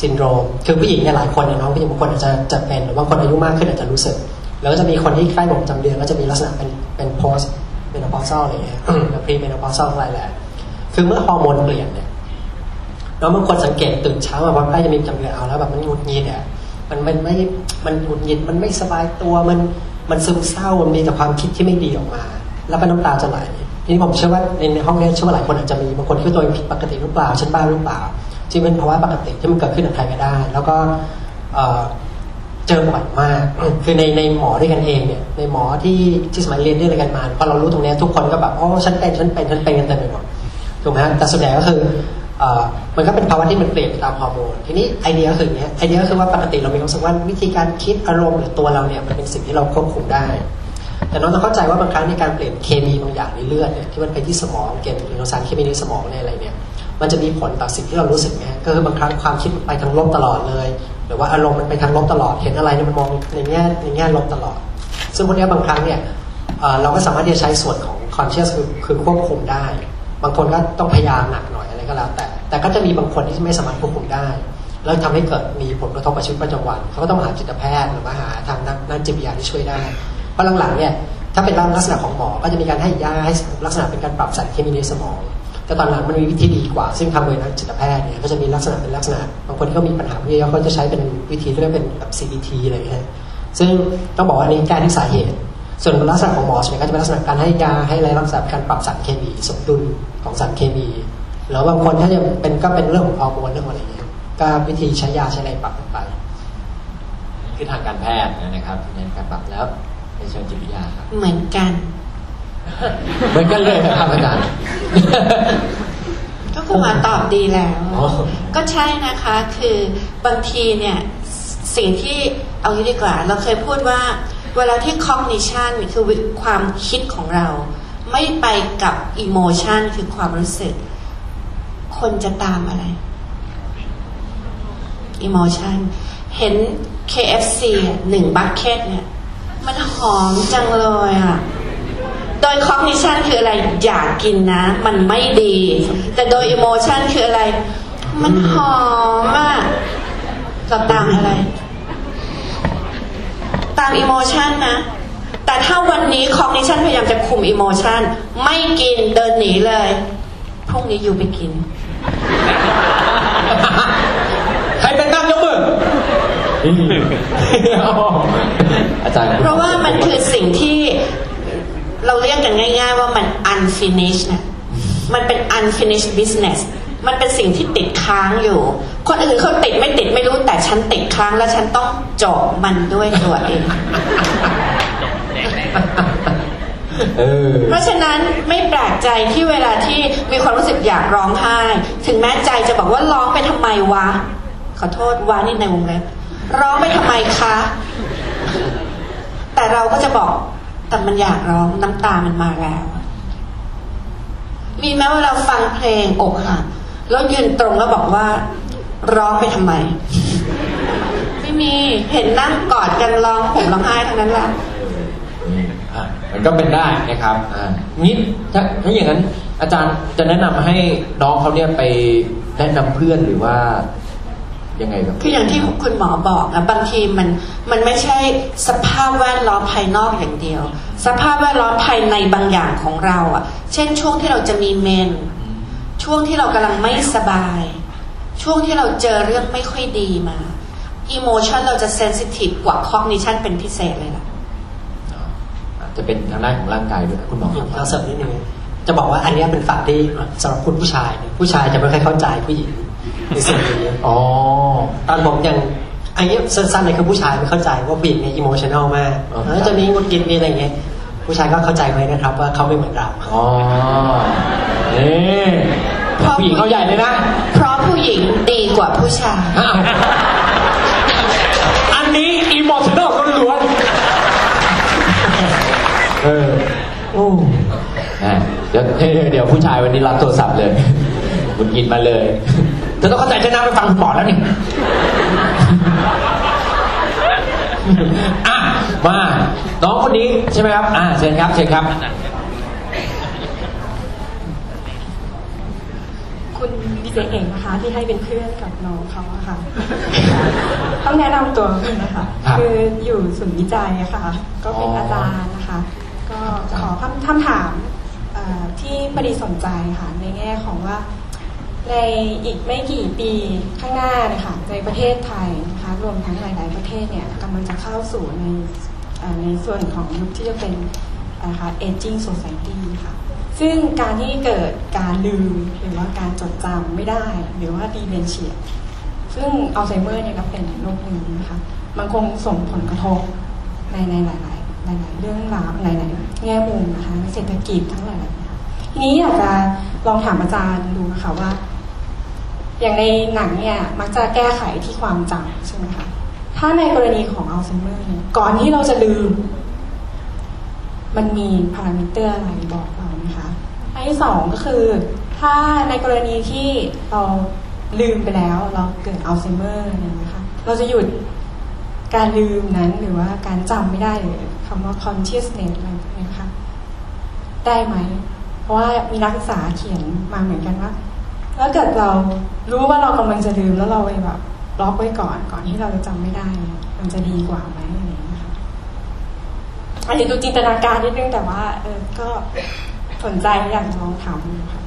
syndrome คือผู้หญิงเนี่ยหลายคนเนี่ยน้องผู้หญิงบางคนอาจจะจะเป็นหรือบางคนอายุมากขึ้นอาจจะรู้สึก แล้วก็จะมีคนที่ใกล้หมดประจำเดือนก็จะมีลักษณะเป็นเป็น post menopausal อะไรเงี้ยหรือ pre menopausal อะไรแหละคือเมื่อฮอร์โมนเปลี่ยนเนี่ยแล้วบางคนสังเกตตื่นเช้ามาว่าใกล้จะมีประจำเดือนเอาแล้วแบบมันหงุดหงิดอะมันมันไม่มันหงุดหงิดมันไม่สบายตัวมันมันซึมเศร้ามันมีแต่ความคิดที่ไม่ดีออกมา แล้วก็น้ำตาจะไหลทีนี้ผมเชื่อว่าในห้องนี้เชื่อว่าหลายคนอาจจะมีบางคนคิดว่ตัวเองผิดปกติหรือเปล่าฉันบ้าหรือเปล่าจริงเป็นภาวะปกติที่มันเกิดขึ้นกับใครก็ได้ แล้วก็เอ่อเจอบ่อยมาก คือในในหมอด้วยกันเองเนี่ยในหมอที่ที่สมัยเรียนด้วยกันมาพอเรารู้ตรงเนี้ยทุกคนก็แบบอ๋อฉันเป็นฉันเป็นฉันเป็นกันเต็มไปหมดถูกไหมแต่ส่วนใหญ่ก็คืออมันก็เป็นภาวะที่มันเปลี่ยนไปตามฮอร์โมน ทีนี้ไอเดียก็คืออย่างเนี้ยไอเดียก็คือว่าปกติเรามีความรู้สึกว่าวิธีการคิดอารมณ์หรือตัวเราเนี่ยมันเป็นสิ่งที่เราควบคุมได้ แต่น้องต้องเข้าใจว่าบางครั้งในการเปลี่ยนเคมีบางอย่างในเลือดเนี่ยที่มันไปที่สมองเกี่ยวกับสารเคมีในสมองเนี่ยอะไรเนี่ย มันจะมีผลต่อสิ่งที่เรารู้สึกไงก็คือบางครั้งความคิดมันไปทางลบตลอดเลย หรือว่าอารมณ์มันไปทางลบตลอด เห็นอะไรเนี่ยมันมองในแง่ในแง่ลบตลอด ซึ่งพวกนี้บางครั้งเนี่ยเราก็สามารถที่จะใช้ส่วนของ conscious คือคือควบคุมได้ บางคนก็ต้องพยายามหนักหน่อยอะไรก็แล้วแต่ แต่ก็จะมีบางคนที่ไม่สามารถควบคุมได้ แล้วทำให้เกิดมีผลกระทบกับชีวิตประจำวัน เขาก็ต้องมาหาจิตแพทย์หรือมาหาทางนักนักจิตวิทยาที่ช่วยได้ เพราะหลังๆเนี่ยถ้าเป็นลักษณะของหมอ ก็จะมีการให้ยาให้ลักษณะเป็นการปรับสารเคมีในสมอง แต่ตอนหลังมันมีวิธีดีกว่า ซึ่งทำโดยนักจิตแพทย์เนี่ยก็จะมีลักษณะเป็นลักษณะบางคนที่เขามีปัญหาพวกนี้เขาจะใช้เป็นวิธีเรียกเป็นแบบ CBT อะไรอย่างเงี้ยซึ่งต้องบอกว่านี้แก้ที่สาเหตุ ส่วนลักษณะของหมอส่วนใหญ่ก็จะเป็นลักษณะการให้ยาให้อะไรลักษณะการปรับสารเคมีสมดุลของสารเคมีแล้วบางคนถ้าจะเป็นก็เป็นเรื่องของฮอร์โมนเรื่องอะไรเงี้ยก็วิธีใช้ยาใช้อะไรปรับไปคือทางการแพทย์นะครับในการปรับแล้ว ในเชิงจิตวิทยาครับเหมือนกัน เหมือนกันเลยนะครับอาจารย์ก็คุณหมาตอบดีแล้วอ๋อก็ใช่นะคะคือบางทีเนี่ย สิ่งที่เอางี้ดีกว่า เราเคยพูดว่า เวลาที่ cognition คือความคิดของเรา ไม่ไปกับ emotion คือความรู้สึก คนจะตามอะไร emotion เห็น KFC อะหนึ่งบัคเก็ตเนี่ย มันหอมจังเลยอะ โดย cognition คืออะไร อยากกินนะ มันไม่ดี แต่โดย emotion คืออะไร มันหอมอะเราตามอะไร ตาม emotion นะ แต่ถ้าวันนี้ cognition พยายามจะคุม emotion ไม่กินเดินหนีเลย พรุ่งนี้อยู่ไปกิน ใครเป็นตั้งยกมือ อาจารย์เพราะว่ามันคือสิ่งที่เราเรียกกันง่าย ๆ ว่ามัน unfinished นะมันเป็น unfinished business มันเป็นสิ่งที่ติดค้างอยู่ คนอื่นเขาติดไม่ติดไม่รู้แต่ฉันติดค้างและฉันต้องจบมันด้วยตัวเอง เพราะฉะนั้นไม่แปลกใจที่เวลาที่มีความรู้สึกอยากร้องไห้ ถึงแม้ใจจะบอกว่าร้องไปทำไมวะ ขอโทษวานี่ในวงเล็บ ร้องไปทำไมคะ แต่เราก็จะบอกแต่มันอยากร้องน้ำตามันมาแล้ว มีไหมว่าเราฟังเพลงอกหักแล้วยืนตรงแล้วบอกว่า ร้องไปทำไม ไม่มีเห็นนั่งกอดกันร้องผมร้องไห้ทั้งนั้นแหละอะมันก็เป็นได้นะครับอ่างี้ถ้าถ้าอย่างนั้น อาจารย์จะแนะนำให้น้องเขาเนี่ยไปแนะนำเพื่อนหรือว่า ยังไงครับ คืออย่างที่คุณหมอบอกนะบางทีมันมันไม่ใช่สภาพแวดล้อมภายนอกอย่างเดียว สภาพแวดล้อมภายในบางอย่างของเราอะ เช่นช่วงที่เราจะมีเมน ช่วงที่เรากำลังไม่สบาย ช่วงที่เราเจอเรื่องไม่ค่อยดีมา emotion เราจะ sensitive กว่า cognition เป็นพิเศษเลยล่ะอาจจะเป็นทางด้านของร่างกายด้วยนะคุณหมอครับเราเสริมนิดนึงจะบอกว่าอันเนี้ยเป็นฝั่งที่สำหรับคุณผู้ชายเนี่ยผู้ชายจะไม่ค่อยเข้าใจผู้หญิง ในส่วนนี้อ๋อตอนผมยังอันนี้สั้นๆเลยคือผู้ชายไม่เข้าใจว่าผู้หญิงเนี่ยอิโมชัน a ลมากอ๋อแล้วจะมีงุนกินมีอะไรอย่างเงี้ยผู้ชายก็เข้าใจไว้นะครับ ว่าเขาไม่เหมือนเราอ๋อนี่ผู้หญิงเขาใหญ่เลยนะ เพราะผู้หญิงดีกว่าผู้ชายอ้าวอันนี้อีโมชันอลล้วนๆเออโอ้นะเดี๋ยวเดี๋ยวเดี๋ยวผู้ชายวันนี้รับโทรศัพท์เลยคุณกินมาเลยเธอต้องเข้าใจฉันนะไปฟังคุณหมอแล้วนี่อะมา น้องคนนี้ใช่ไหมครับ อ่าเชิญครับเชิญครับ คุณดีเจเองนะคะที่ให้เป็นเพื่อนกับน้องเขาอะค่ะ ต้องแนะนำตัวก่อนนะคะ ครับ คืออยู่ศูนย์วิจัยอะค่ะ ก็เป็นอ๋อออาจารย์นะคะ ก็ขอคำคำถามเอ่อที่ปดีสนใจค่ะ ในแง่ของว่า ในอีกไม่กี่ปีข้างหน้านะคะในประเทศไทยนะคะรวมทั้งหลาย ๆ ประเทศเนี่ยกำลังจะเข้าสู่ในในส่วนของยุคที่จะเป็นนะคะ aging society ค่ะซึ่งการที่เกิดการลืมหรือว่าการจดจำไม่ได้ หรือว่า dementia ซึ่งอัลไซเมอร์เนี่ยก็เป็นโรคหนึ่งนะคะมันคงส่งผลกระทบในในหลาย ๆ หลาย ๆ เรื่องราวหลาย ๆ แง่มุมนะคะเศรษฐกิจทั้งหลายๆนะคะทีนี้อยากจะลองถามอาจารย์ดูนะคะว่า อย่างในหนังเนี่ยมักจะแก้ไขที่ความจำใช่ไหมคะถ้าในกรณีของอัลไซเมอร์เนี่ยก่อนที่เราจะลืม มันมีพารามิเตอร์อะไรบอกเราไหมคะอันที่สองก็คือ ถ้าในกรณีที่เราลืมไปแล้วเราเกิดอัลไซเมอร์เนี่ยนะคะเราจะหยุดการลืมนั้นหรือว่าการจำไม่ได้หรือคำว่า consciousness อะไรนี้นะคะได้ไหม เพราะว่ามีนักศึกษาเขียนมาเหมือนกันว่า ถ้าเกิดเรารู้ว่าเรากำลังจะลืมแล้วเราไปแบบล็อกไว้ก่อนก่อนที่เราจะจำไม่ได้เนี่ยมันจะดีกว่าไหมอะไรอย่างเงี้ยค่ะอันนี้ดูจินตนาการนิดนึงแต่ว่าเออก็สนใจอยากจะลองถามดูค่ะ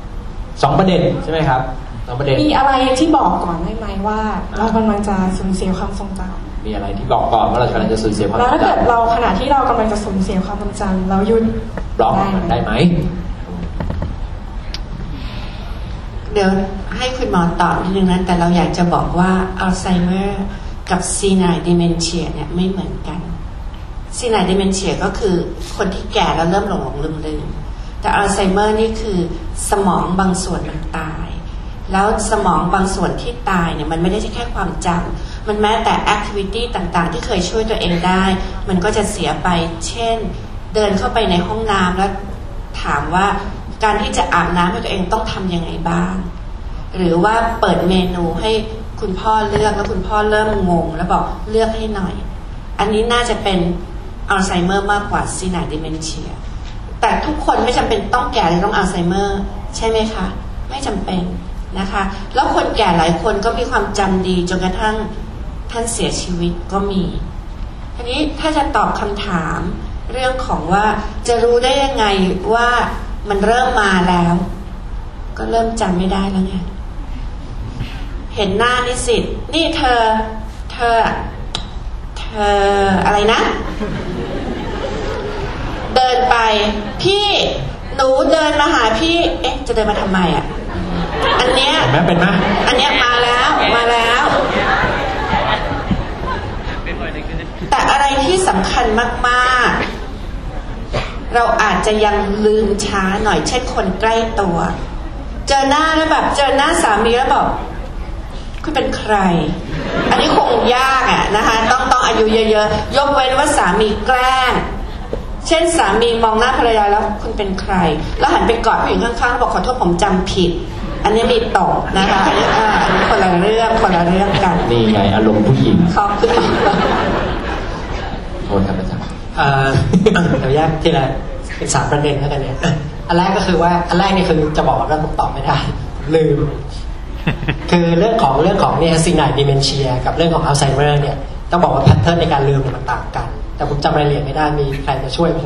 สองประเด็นใช่ไหมครับสองประเด็นมีอะไรที่บอกก่อนได้ไหมว่า เรากำลังจะสูญเสียความทรงจมีอะไรที่บอกก่อนว่าเรากำลังจะสูญเสียความำแล้วถ้าจเกิดเราขณะที่เรากำลังจะสูญเสียความทรงจำเราหยุดำบล็อกมันได้ไหม เดี๋ยวให้คุณหมอตอบนิดนึงนะแต่เราอยากจะบอกว่าอัลไซเมอร์กับซีน i ด e เมนเชียเนี่ยไม่เหมือนกันซีน i ด e เมนเชียก็คือคนที่แก่แล้วเริ่มหลงหลงลืมลืมแต่อัลไซเมอร์นี่คือสมองบางส่วนมันตาย แล้วสมองบางส่วนที่ตายเนี่ยมันไม่ได้ใช่แค่ความจำมันแม้แต่ activity ต่างๆ ที่เคยช่วยตัวเองได้ มันก็จะเสียไป เช่น เดินเข้าไปในห้องน้ำแล้วถามว่า การที่จะอาบน้ำให้ตัวเองต้องทำยังไงบ้าง หรือว่าเปิดเมนูให้คุณพ่อเลือกแล้วคุณพ่อเริ่มงง แล้วบอกเลือกให้หน่อย อันนี้น่าจะเป็นอัลไซเมอร์มากกว่าซีนาดิเมนเชียแต่ทุกคนไม่จำเป็นต้องแก่หรือต้องอัลไซเมอร์ใช่ไหมคะ ไม่จำเป็นนะคะ แล้วคนแก่หลายคนก็มีความจำดีจนกระทั่งท่านเสียชีวิตก็มีทีนี้ถ้าจะตอบคำถามเรื่องของว่าจะรู้ได้ยังไงว่า มันเริ่มมาแล้ว ก็เริ่มจำไม่ได้แล้วไงเห็นหน้านิสิตนี่เธอ เธอ เธออะไรนะ เดินไป พี่หนูเดินมาหาพี่ เอ๊ะ จะเดินมาทำไมอะ อันเนี้ยเห็นไหมเป็นไหมอันเนี้ยมาแล้วมาแล้ว แต่อะไรที่สำคัญมากๆ เราอาจจะยังลืมช้าหน่อยเช่นคนใกล้ตัว เจอหน้าแล้วแบบเจอหน้าสามีแล้วบอกคุณเป็นใคร อันนี้คงยากอะนะคะต้องต้องอายุเยอะๆยกเว้นว่าสามีแกล้งเช่นสามีมองหน้าภรรยาแล้วคุณเป็นใคร แล้วหันไปกอดผู้หญิงข้างๆแล้วบอกขอโทษผมจำผิด อันนี้มีตกนะคะอันนี้อ่าอันนี้คนละเรื่องคนละเรื่องกันนี่ไงอารมณ์ผู้หญิงขอบคุณโทษครับอาจารย์ เอ่อเดี๋ยวแยกทีละเป็นสามประเด็นแล้วกันเนี่ยอันแรกก็คือว่าอันแรกนี่คือจะบอกว่าผมตอบไม่ได้ ลืม คือเรื่องของเรื่องของเนี่ย senile dementia กับเรื่องของอัลไซเมอร์เนี่ยต้องบอกว่า pattern ในการลืมมันต่างกัน แต่ผมจำรายละเอียดไม่ได้มีใครจะช่วยไหม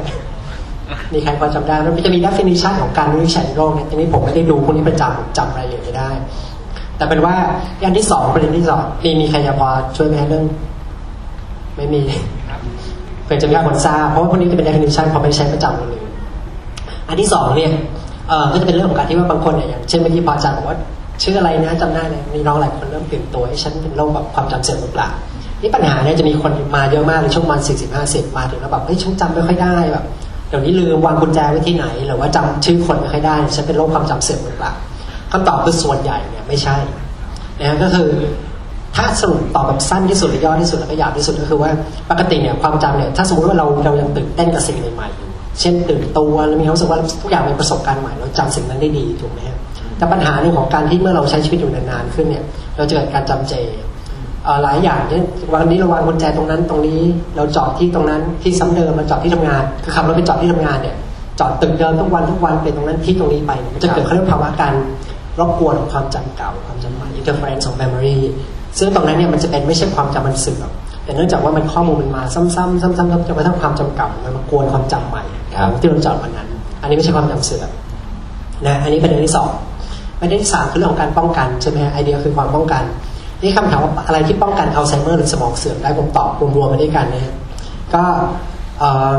มีใครพอจำได้มันจะมี definition ของการวินิจฉัยโรคเนี่ยทีนี้ผมไม่ได้ดูพวกนี้ประจำผมจำรายละเอียดไม่ได้ แต่เป็นว่าอย่างที่สองประเด็นที่สองมีมีใครจะพอช่วยไหมเรื่อง ไม่มี เพื่อจะมีคนทราบเพราะว่าพวกนี้จะเป็น definition เขาไม่ได้ใช้ประจำเลยอันที่สองเนี่ยเออก็จะเป็นเรื่องของการที่ว่าบางคนเนี่ยอย่างเช่นเมื่อกี้พออาจารย์บอกว่าชื่ออะไรนะจำได้เลยมีน้องหลายคนเริ่มเปลี่ยนตัวให้ฉันเป็นโรคแบบความจำเสื่อมหรือเปล่านี่ปัญหาเนี่ยจะมีคนมาเยอะมากในช่วงวันสี่สิบห้าสิบมาถึงแล้วแบบเฮ้ยฉันจำไม่ค่อยได้แบบเดี๋ยวนี้ลืมวางกุญแจไว้ที่ไหน หรือว่าจำชื่อคนไม่ค่อยได้ฉันเป็นโรคความจำเสื่อมหรือเปล่าคำตอบคือส่วนใหญ่เนี่ยไม่ใช่นะก็คือ ถ้าสรุปตอบแบบสั้นที่สุดและย่อที่สุดแล้วก็ยาวที่สุดก็คือว่าปกติเนี่ยความจำเนี่ยถ้าสมมติว่าเราเรายังตื่นเต้นกับสิ่งใหม่ๆอยู่เช่นตื่นตัวแล้วมีความรู้สึกว่าทุกอย่างเป็นประสบการณ์ใหม่เราจำสิ่งนั้นได้ดีถูกไหมฮะแต่ปัญหาเรื่องของการที่เมื่อเราใช้ชีวิตอยู่นานๆขึ้นเนี่ย เราจะเกิดการจำเจอหลายอย่างเช่นวันนี้เราวางกุญแจตรงนั้นตรงนี้เราจอดที่ตรงนั้นที่ซ้ำเดิมเราจอดที่ทำงานคือขับรถไปจอดที่ทำงานเนี่ยจอดตึกเดิมทุกวันทุกวันเป็นตรงนั้นที่ตรงนี้ไป จะเกิดเขาเรียกภาวะการรบกวนของความจำเก่าความจำใหม่ interference of memory ซึ่งตรงนั้นเนี่ยมันจะเป็นไม่ใช่ความจำมันเสื่อมแต่เนื่องจากว่ามันข้อมูลมันมาซ้ำๆซ้ำๆซ้ำๆจนกระทั่งความจำเก่ามันมากวนความจำใหม่ที่เราจอดวันนั้น อันนี้ไม่ใช่ความจำเสื่อมนะอันนี้ประเด็นที่สองประเด็นที่สามคือเรื่องของการป้องกันใช่ไหมฮะไอเดียคือความป้องกัน นี่คำถามว่าอะไรที่ป้องกันอัลไซเมอร์หรือสมองเสื่อมได้ผมตอบรวมๆมาด้วยกันนะฮะก็เอ่อ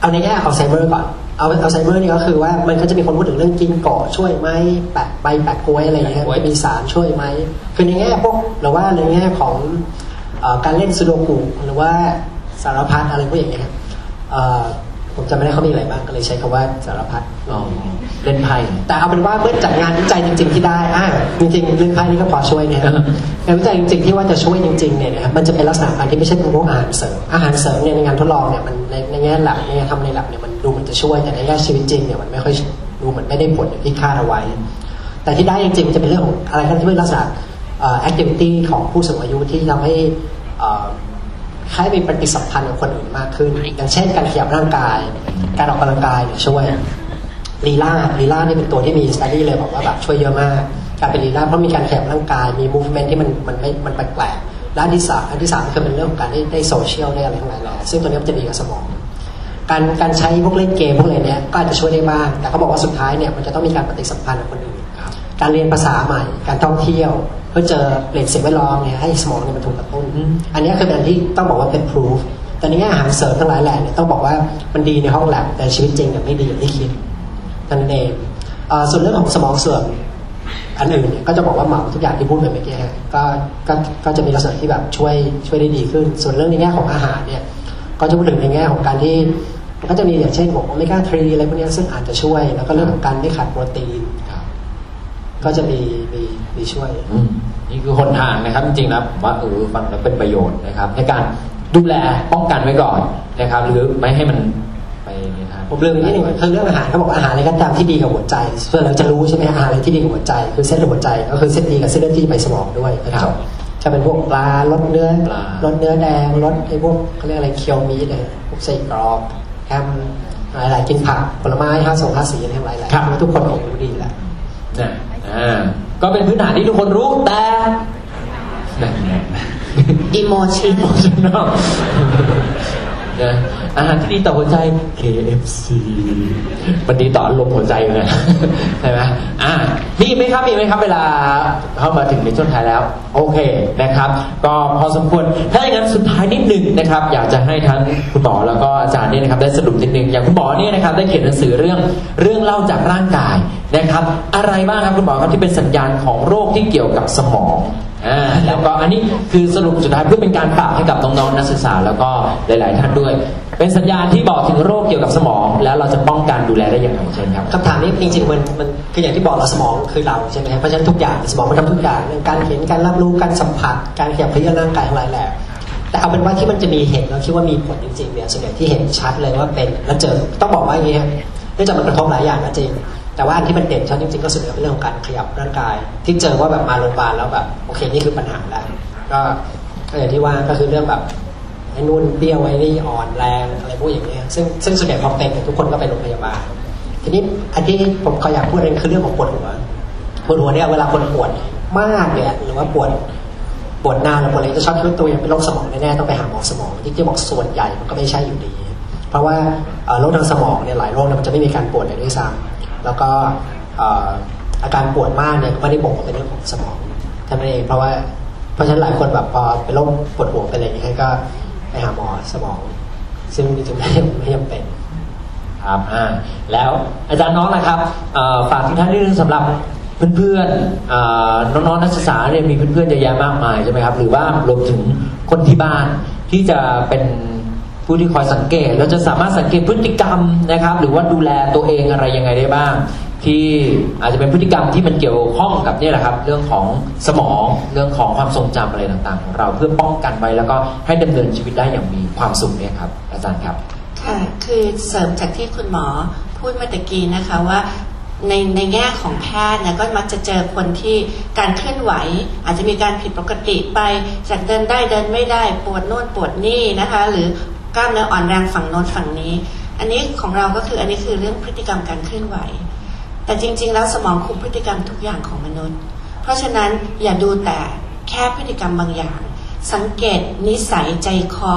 เอาในแง่อัลไซเมอร์ก่อน เอาอัลไซเมอร์นี่ก็คือว่ามันก็จะมีคนพูดถึงเรื่องกินเกาะช่วยไหมแปะใบแปะกล้วยอะไรอย่างเงี้ยจะมีสารช่วยไหมคือในแง่พวกหรือว่าในแง่ของเอ่อการเล่นซูโดกุหรือว่าสารพัดอะไรพวกอย่างเงี้ยเอ่อผมจำไม่ได้เขามีอะไรบ้างก็เลยใช้คำว่าสารพัดอ๋อ เล่นไพ่แต่เอาเป็นว่าเมื่อจัดงานวิจัยจริง ๆที่ได้อ่าจริงๆเรื่องไพ่นี่ก็พอช่วยเนี่ยครับงานวิจัยจริงๆที่ว่าจะช่วยจริงๆเนี่ยนะครับมันจะเป็นลักษณะการที่ไม่ใช่เป็นพวกอาหารเสริมอาหารเสริมเนี่ยในงานทดลองเนี่ยมันในในแง่หลักในแง่ทำในหลักเนี่ยมันดูมันจะช่วยแต่ในแง่ชีวิตจริงเนี่ยมันไม่ค่อยดูเหมือนไม่ได้ผลอย่างที่คาดเอาไว้ แต่ที่ได้จริงๆมันจะเป็นเรื่องของอะไรก็ที่เป็นลักษณะเอ่อ activity ของผู้สูงอายุที่ทำให้เอ่อให้มีปฏิสัมพันธ์กับคนอื่นมากขึ้น อย่างเช่นการขยับร่างกาย การออกกำลังกายเนี่ยช่วย ลีลาศลีลาศนี่เป็นตัวที่มีสต u d ดี้เลยบอกว่าแบบช่วยเยอะมาก การเป็นลีลาศเพราะมีการขยับร่างกายมี movement ที่มันมันไม่มันแปลกๆและอันที่สามอันที่สามคือเป็นเรื่องของการได้ได้โซเชียลได้อะไรทั้งหลายแหละซึ่งตัวนี้มันจะดีกับสมองการการใช้พวกเล่นเกมพวกอะไรเนี้ยก็อาจจะช่วยได้บ้าง แต่เขาบอกว่าสุดท้ายเนี่ยมันจะต้องมีการปฏิสัมพันธ์กับคนอื่น การเรียนภาษาใหม่ การท่องเที่ยว เพื่อเจอเปลี่ยนสิ่งแวดล้อมเนี่ยให้สมองเนี่ยมันถูกกระตุ้น อันนี้คือเป็นอันที่ต้องบอกว่าเป็น proof แต่ในแง่อาหารเสริมทั้งหลายแหล่เนี่ยต้องบอกว่ามันดีในห้องแลบแต่ชีวิตจริงเนี่ยไม่ดีอย่างที่คิด นั่นเองส่วนเรื่องของสมองเสื่อมอันอื่นเนี่ยก็จะบอกว่าเหมาทุกอย่างที่พูดไปเมื่อกี้ก็ก็ก็จะมีลักษณะที่แบบช่วยช่วยได้ดีขึ้น ส่วนเรื่องในแง่ของอาหารเนี่ยก็จะพูดถึงในแง่ของการที่ก็จะมีอย่างเช่นบอกโอเมก้า3อะไรพวกนี้ซึ่งอาจจะช่วย แล้วก็เรื่องของการไม่ขาดโปรตีนก็จะมีมีมีช่วยนี่คือหนทางนะครับ จริงๆนะผมว่าเออฟังแล้วเป็นประโยชน์นะครับ ในการดูแลป้องกันไว้ก่อนนะครับ หรือไม่ให้มัน ผมลืมอีกนิดหนึ่งคือเรื่องอาหารเขาบอกว่าอาหารอะไรก็ตามที่ดีกับหัวใจเพื่อเราจะรู้ใช่ไหมอาหารอะไรที่ดีกับหัวใจ คือเส้นเลือดหัวใจก็คือเส้นดีกับเส้นเลือดที่ไปสมองด้วยก็จบจะเป็นพวกปลาลดเนื้อปลาลดเนื้อแดงลดไอ้พวกเขาเรียกอะไรเคียวมีดเลยพวกไส้กรอกแฮมหลายๆกินผักผลไม้ห้าสงห้าสีอะไรทั้งหลายแหละทุกคนคงรู้ดีแหละนะอ่าก็เป็นพื้นฐานที่ทุกคนรู้แต่นั่นไง emotion โมชั่นอลนะ อาหารที่ดีต่อหัวใจ KFC มันดีต่ออารมณ์หัวใจเลยใช่ไหมอ่ามีไหมครับมีไหมครับ เวลาเข้ามาถึงในช่วงท้ายแล้ว โอเคนะครับ ก็พอสมควรถ้าอย่างนั้นสุดท้ายนิดหนึ่งนะครับ อยากจะให้ทั้งคุณหมอแล้วก็อาจารย์เนี่ยนะครับ ได้สรุปนิดหนึ่งอย่างคุณหมอเนี่ยนะครับ ได้เขียนหนังสือเรื่องเรื่องเล่าจากร่างกายนะครับ อะไรบ้างครับคุณหมอครับที่เป็นสัญญาณของโรคที่เกี่ยวกับสมองอ่าแล้วก็อันนี้คือสรุปสุดท้ายเพื่อเป็นการฝากให้กับน้องๆนักศึกษาแล้วก็หลาย ๆ ท่านด้วย เป็นสัญญาณที่บอกถึงโรคเกี่ยวกับสมอง แล้วเราจะป้องกันดูแลได้อย่างไรเช่นครับคำถามนี้จริงๆมันมันคืออย่างที่บอกเราสมองคือเราใช่ไหมครับเพราะฉะนั้นทุกอย่างสมองมันทำทุกอย่างเรื่องการเห็นการรับรู้การสัมผัส การขยับเขยื้อนร่างกายทั้งหลายแหละแต่เอาเป็นว่าที่มันจะมีเห็นแล้วคิดว่ามีผลจริงๆเนี่ยส่วนใหญ่ที่เห็นชัดเลยว่าเป็นแล้วเจอต้องบอกว่าอย่างนี้ครับเนื่องจากมันกระทบหลายอย่างนะจริงแต่ว่าอันที่มันเด่นชัดจริงๆก็ส่วนใหญ่เป็นเรื่องของการขยับร่างกาย ที่เจอว่าแบบมาโรงพยาบาลแล้วแบบโอเคนี่คือปัญหาแล้วก็อย่างที่ว่าก็คือเรื่องแบบ อ้นู่นเบี้ยวไอ้นี่อ่อนแรงอะไรพวกอย่างเงี้ยซึ่งซึ่งส่วนใหญ่พอเป็นทุกคนก็ไปโรงพยาบาล ทีนี้อันที่ผมขออยากพูดเองคือเรื่องของปวดหัวปวดหัวเนี่ยเวลาคนปวดมากเนี่ยหรือว่าปวดปวดนานหรือปวดอะไรจะชอบคิดว่าตัวเองเป็นโรคสมองแน่ๆต้องไปหาหมอสมองที่ที่บอกส่วนใหญ่มันก็ไม่ใช่อยู่ดี เพราะว่าโรคทางสมองเนี่ยหลายโรคเนี่ยมันจะไม่มีการปวดเลยด้วยซ้ำแล้วก็อาการปวดมากเนี่ยก็ไม่ได้บ่งว่าเป็นเรื่องของสมองท่านั้นเองเพราะว่าเพราะฉะนั้นหลายคนแบบพอเป็นโรคปวดหัวเป็นอะไรอย่างเงี้ยก็ ไปหาหมอสมอง ซึ่งจริงไม่ไม่จำเป็นครับอ่าแล้วอาจารย์น้องนะครับฝากทิ้งท้ายนิดนึงสำหรับเพื่อนๆเอ่อน้องๆนักศึกษาเนี่ยมีเพื่อนๆเยอะแยะมากมายใช่ไหมครับ หรือว่ารวมถึงคนที่บ้านที่จะเป็นผู้ที่คอยสังเกตแล้วจะสามารถสังเกตพฤติกรรมนะครับ หรือว่าดูแลตัวเองอะไรยังไงได้บ้าง ที่อาจจะเป็นพฤติกรรมที่มันเกี่ยวข้องกับเนี่ยแหละครับ เรื่องของสมองเรื่องของความทรงจำอะไรต่างๆของเราเพื่อป้องกันไว้แล้วก็ให้ดำเนินชีวิตได้อย่างมีความสุขเนี่ยครับ อาจารย์ครับค่ะคือเสริมจากที่คุณหมอพูดเมื่อตะกี้นะคะว่าในในแง่ของแพทย์เนี่ยก็มักจะเจอคนที่การเคลื่อนไหว อาจจะมีการผิดปกติไป จากเดินได้เดินไม่ได้ปวดโน่นปวดนี่นะคะ หรือกล้ามเนื้ออ่อนแรงฝั่งโน้นฝั่งนี้ อันนี้ของเราก็คืออันนี้คือเรื่องพฤติกรรมการเคลื่อนไหว แต่จริง ๆ แล้วสมองคุมพฤติกรรมทุกอย่างของมนุษย์ เพราะฉะนั้นอย่าดูแต่แค่พฤติกรรมบางอย่าง สังเกต นิสัยใจคอ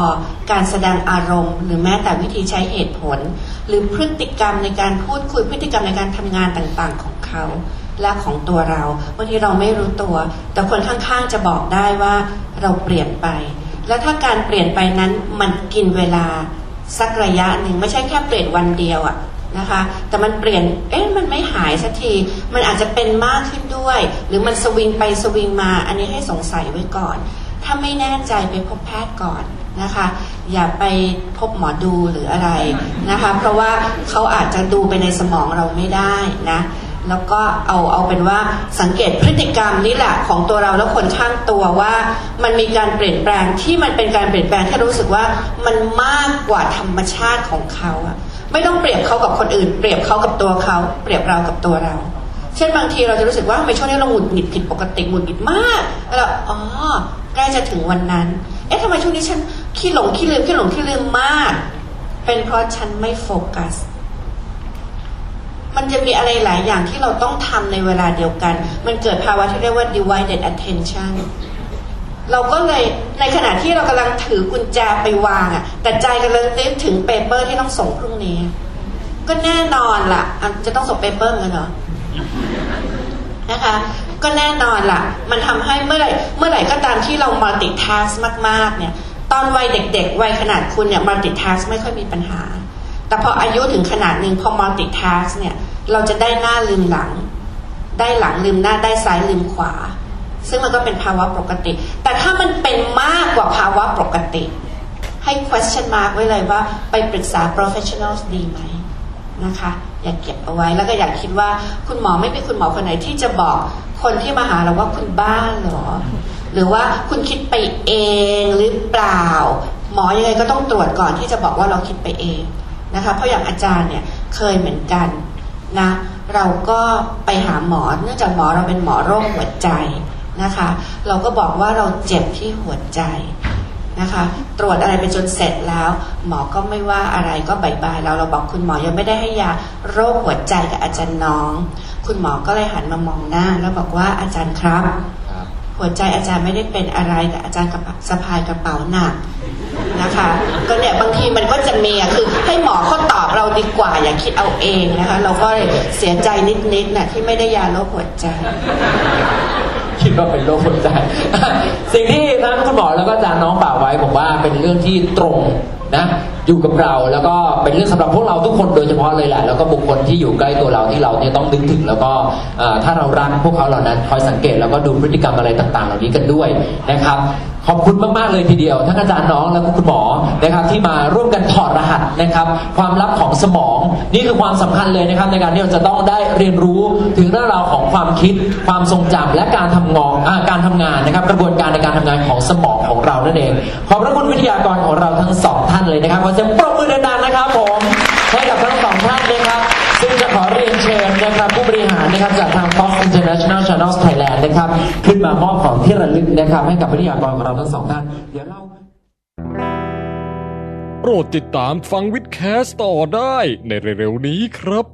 การแสดงอารมณ์ หรือแม้แต่วิธีใช้เหตุผล หรือพฤติกรรมในการพูดคุยพฤติกรรมในการทำงานต่างๆของเขาและของตัวเราบางทีเราไม่รู้ตัว แต่คนข้างๆจะบอกได้ว่าเราเปลี่ยนไป แล้วถ้าการเปลี่ยนไปนั้นมันกินเวลาสักระยะหนึ่งไม่ใช่แค่เปลี่ยนวันเดียวอะ นะคะ แต่มันเปลี่ยน เอ๊ะ มันไม่หายสักที มันอาจจะเป็นมากขึ้นด้วย หรือมันสวิงไปสวิงมา อันนี้ให้สงสัยไว้ก่อน ถ้าไม่แน่ใจไปพบแพทย์ก่อนนะคะ อย่าไปพบหมอดูหรืออะไรนะคะ เพราะว่าเขาอาจจะดูไปในสมองเราไม่ได้นะ แล้วก็เอาเอาเป็นว่าสังเกตพฤติกรรมนี่แหละของตัวเราแล้วคนข้างตัวว่ามันมีการเปลี่ยนแปลงที่มันเป็นการเปลี่ยนแปลงที่รู้สึกว่ามันมากกว่าธรรมชาติของเขาอะ ไม่ต้องเปรียบเขากับคนอื่น เปรียบเขากับตัวเขา เปรียบเรากับตัวเรา เช่นบางทีเราจะรู้สึกว่าไมช่วงนี้เราหงุดหงิดผิดปกติหงุดหงิดมากแล้วเราอ๋อใกล้จะถึงวันนั้น เอ๊ะทำไมช่วงนี้ฉันขี้หลงขี้ลืมขี้หลงขี้ลืมมาก เป็นเพราะฉันไม่โฟกัสมันจะมีอะไรหลายอย่างที่เราต้องทำในเวลาเดียวกัน มันเกิดภาวะที่เรียกว่า divided attention เราก็เลยในขณะที่เรากำลังถือกุญแจไปวางอะ่ะ แต่ใจกำลังนึกถึง paper ที่ต้องส่งพรุ่งนี้ ก็แน่นอนละ่ะจะต้องส่ง paper เหมือนกันเหรอนะคะ ก็แน่นอนละ่ะ มันทำให้เมื่อไหร่เมื่อไหร่ก็ตามที่เรา multitask มาก ๆ เนี่ย ตอนวัยเด็ก ๆ วัยขนาดคุณเนี่ย multitask ไม่ค่อยมีปัญหา แต่พออายุถึงขนาดหนึ่งพอ multitask เนี่ย เราจะได้หน้าลืมหลัง ได้หลังลืมหน้าได้ซ้ายลืมขวา ซึ่งมันก็เป็นภาวะปกติ แต่ถ้ามันเป็นมากกว่าภาวะปกติ ให้ question mark ไว้เลยว่าไปปรึกษา professionals ดีไหมนะคะ อย่าเก็บเอาไว้แล้วก็อย่าคิดว่าคุณหมอไม่เป็นคุณหมอคนไหนที่จะบอกคนที่มาหาเราว่าคุณบ้าเหรอ หรือว่าคุณคิดไปเองหรือเปล่า หมอยังไงก็ต้องตรวจก่อนที่จะบอกว่าเราคิดไปเองนะคะ เพราะอย่างอาจารย์เนี่ยเคยเหมือนกันนะ เราก็ไปหาหมอเนื่องจากหมอเราเป็นหมอโรคหัวใจ นะคะ เราก็บอกว่าเราเจ็บที่หัวใจนะคะ ตรวจอะไรไปจนเสร็จแล้ว หมอก็ไม่ว่าอะไรก็บายบายเราเราบอกคุณหมอยังไม่ได้ให้ยาโรคหัวใจกับอาจารย์น้อง คุณหมอก็เลยหันมามองหน้า แล้วบอกว่าอาจารย์ครับครับหัวใจอาจารย์ไม่ได้เป็นอะไรแต่อาจารย์กระเป๋าสะพายกระเป๋าหนักนะคะ ก็เนี่ยบางทีมันก็จะมีอะคือให้หมอเขาตอบเราดีกว่าอย่าคิดเอาเองนะคะ เราก็เลยเสียใจนิดๆน่ะที่ไม่ได้ยาโรคหัวใจ คิดว่าเป็นโรคหัวใจ สิ่งที่ทั้งคุณหมอแล้วก็อาจารย์น้องป่ากไว้ผมว่าเป็นเรื่องที่ตรงนะอยู่กับเราแล้วก็เป็นเรื่องสำหรับพวกเราทุกคนโดยเฉพาะเลยแหละแล้วก็บุคคลที่อยู่ใกล้ตัวเราที่เราเนี่ยต้องนึกถึง แล้วก็ถ้าเรารักพวกเขาเหล่านั้นคอยสังเกตแล้วก็ดูพฤติกรรมอะไรต่าง ๆ เหล่านี้กันด้วยนะครับ ขอบคุณมาก ๆ เลยทีเดียว ทั้งอาจารย์น้องและคุณหมอนะครับที่มาร่วมกันถอดรหัสนะครับ ความลับของสมอง นี่คือความสำคัญเลยนะครับ ในการที่เราจะต้องได้เรียนรู้ถึงเรื่องราวของความคิด ความทรงจำและการทำงองอาการทำงานนะครับ กระบวนการในการทำงานของสมองของเรานั่นเอง ขอบพระคุณวิทยากรของเราทั้งสองท่านเลยนะครับขอเสียงปรบมือดังๆนะครับผมให้กับทั้งสองท่านนะครับ ซึ่งจะขอเรียนเชิญนะครับผู้บริหารนะครับจากทาง International Channels Thailand นะครับ ขึ้นมามอบของที่ระลึกนะครับ ให้กับวิทยากรของเราทั้งสองท่าน เดี๋ยวเราโปรดติดตามฟังวิดแคสต่อได้ในเร็วๆนี้ครับ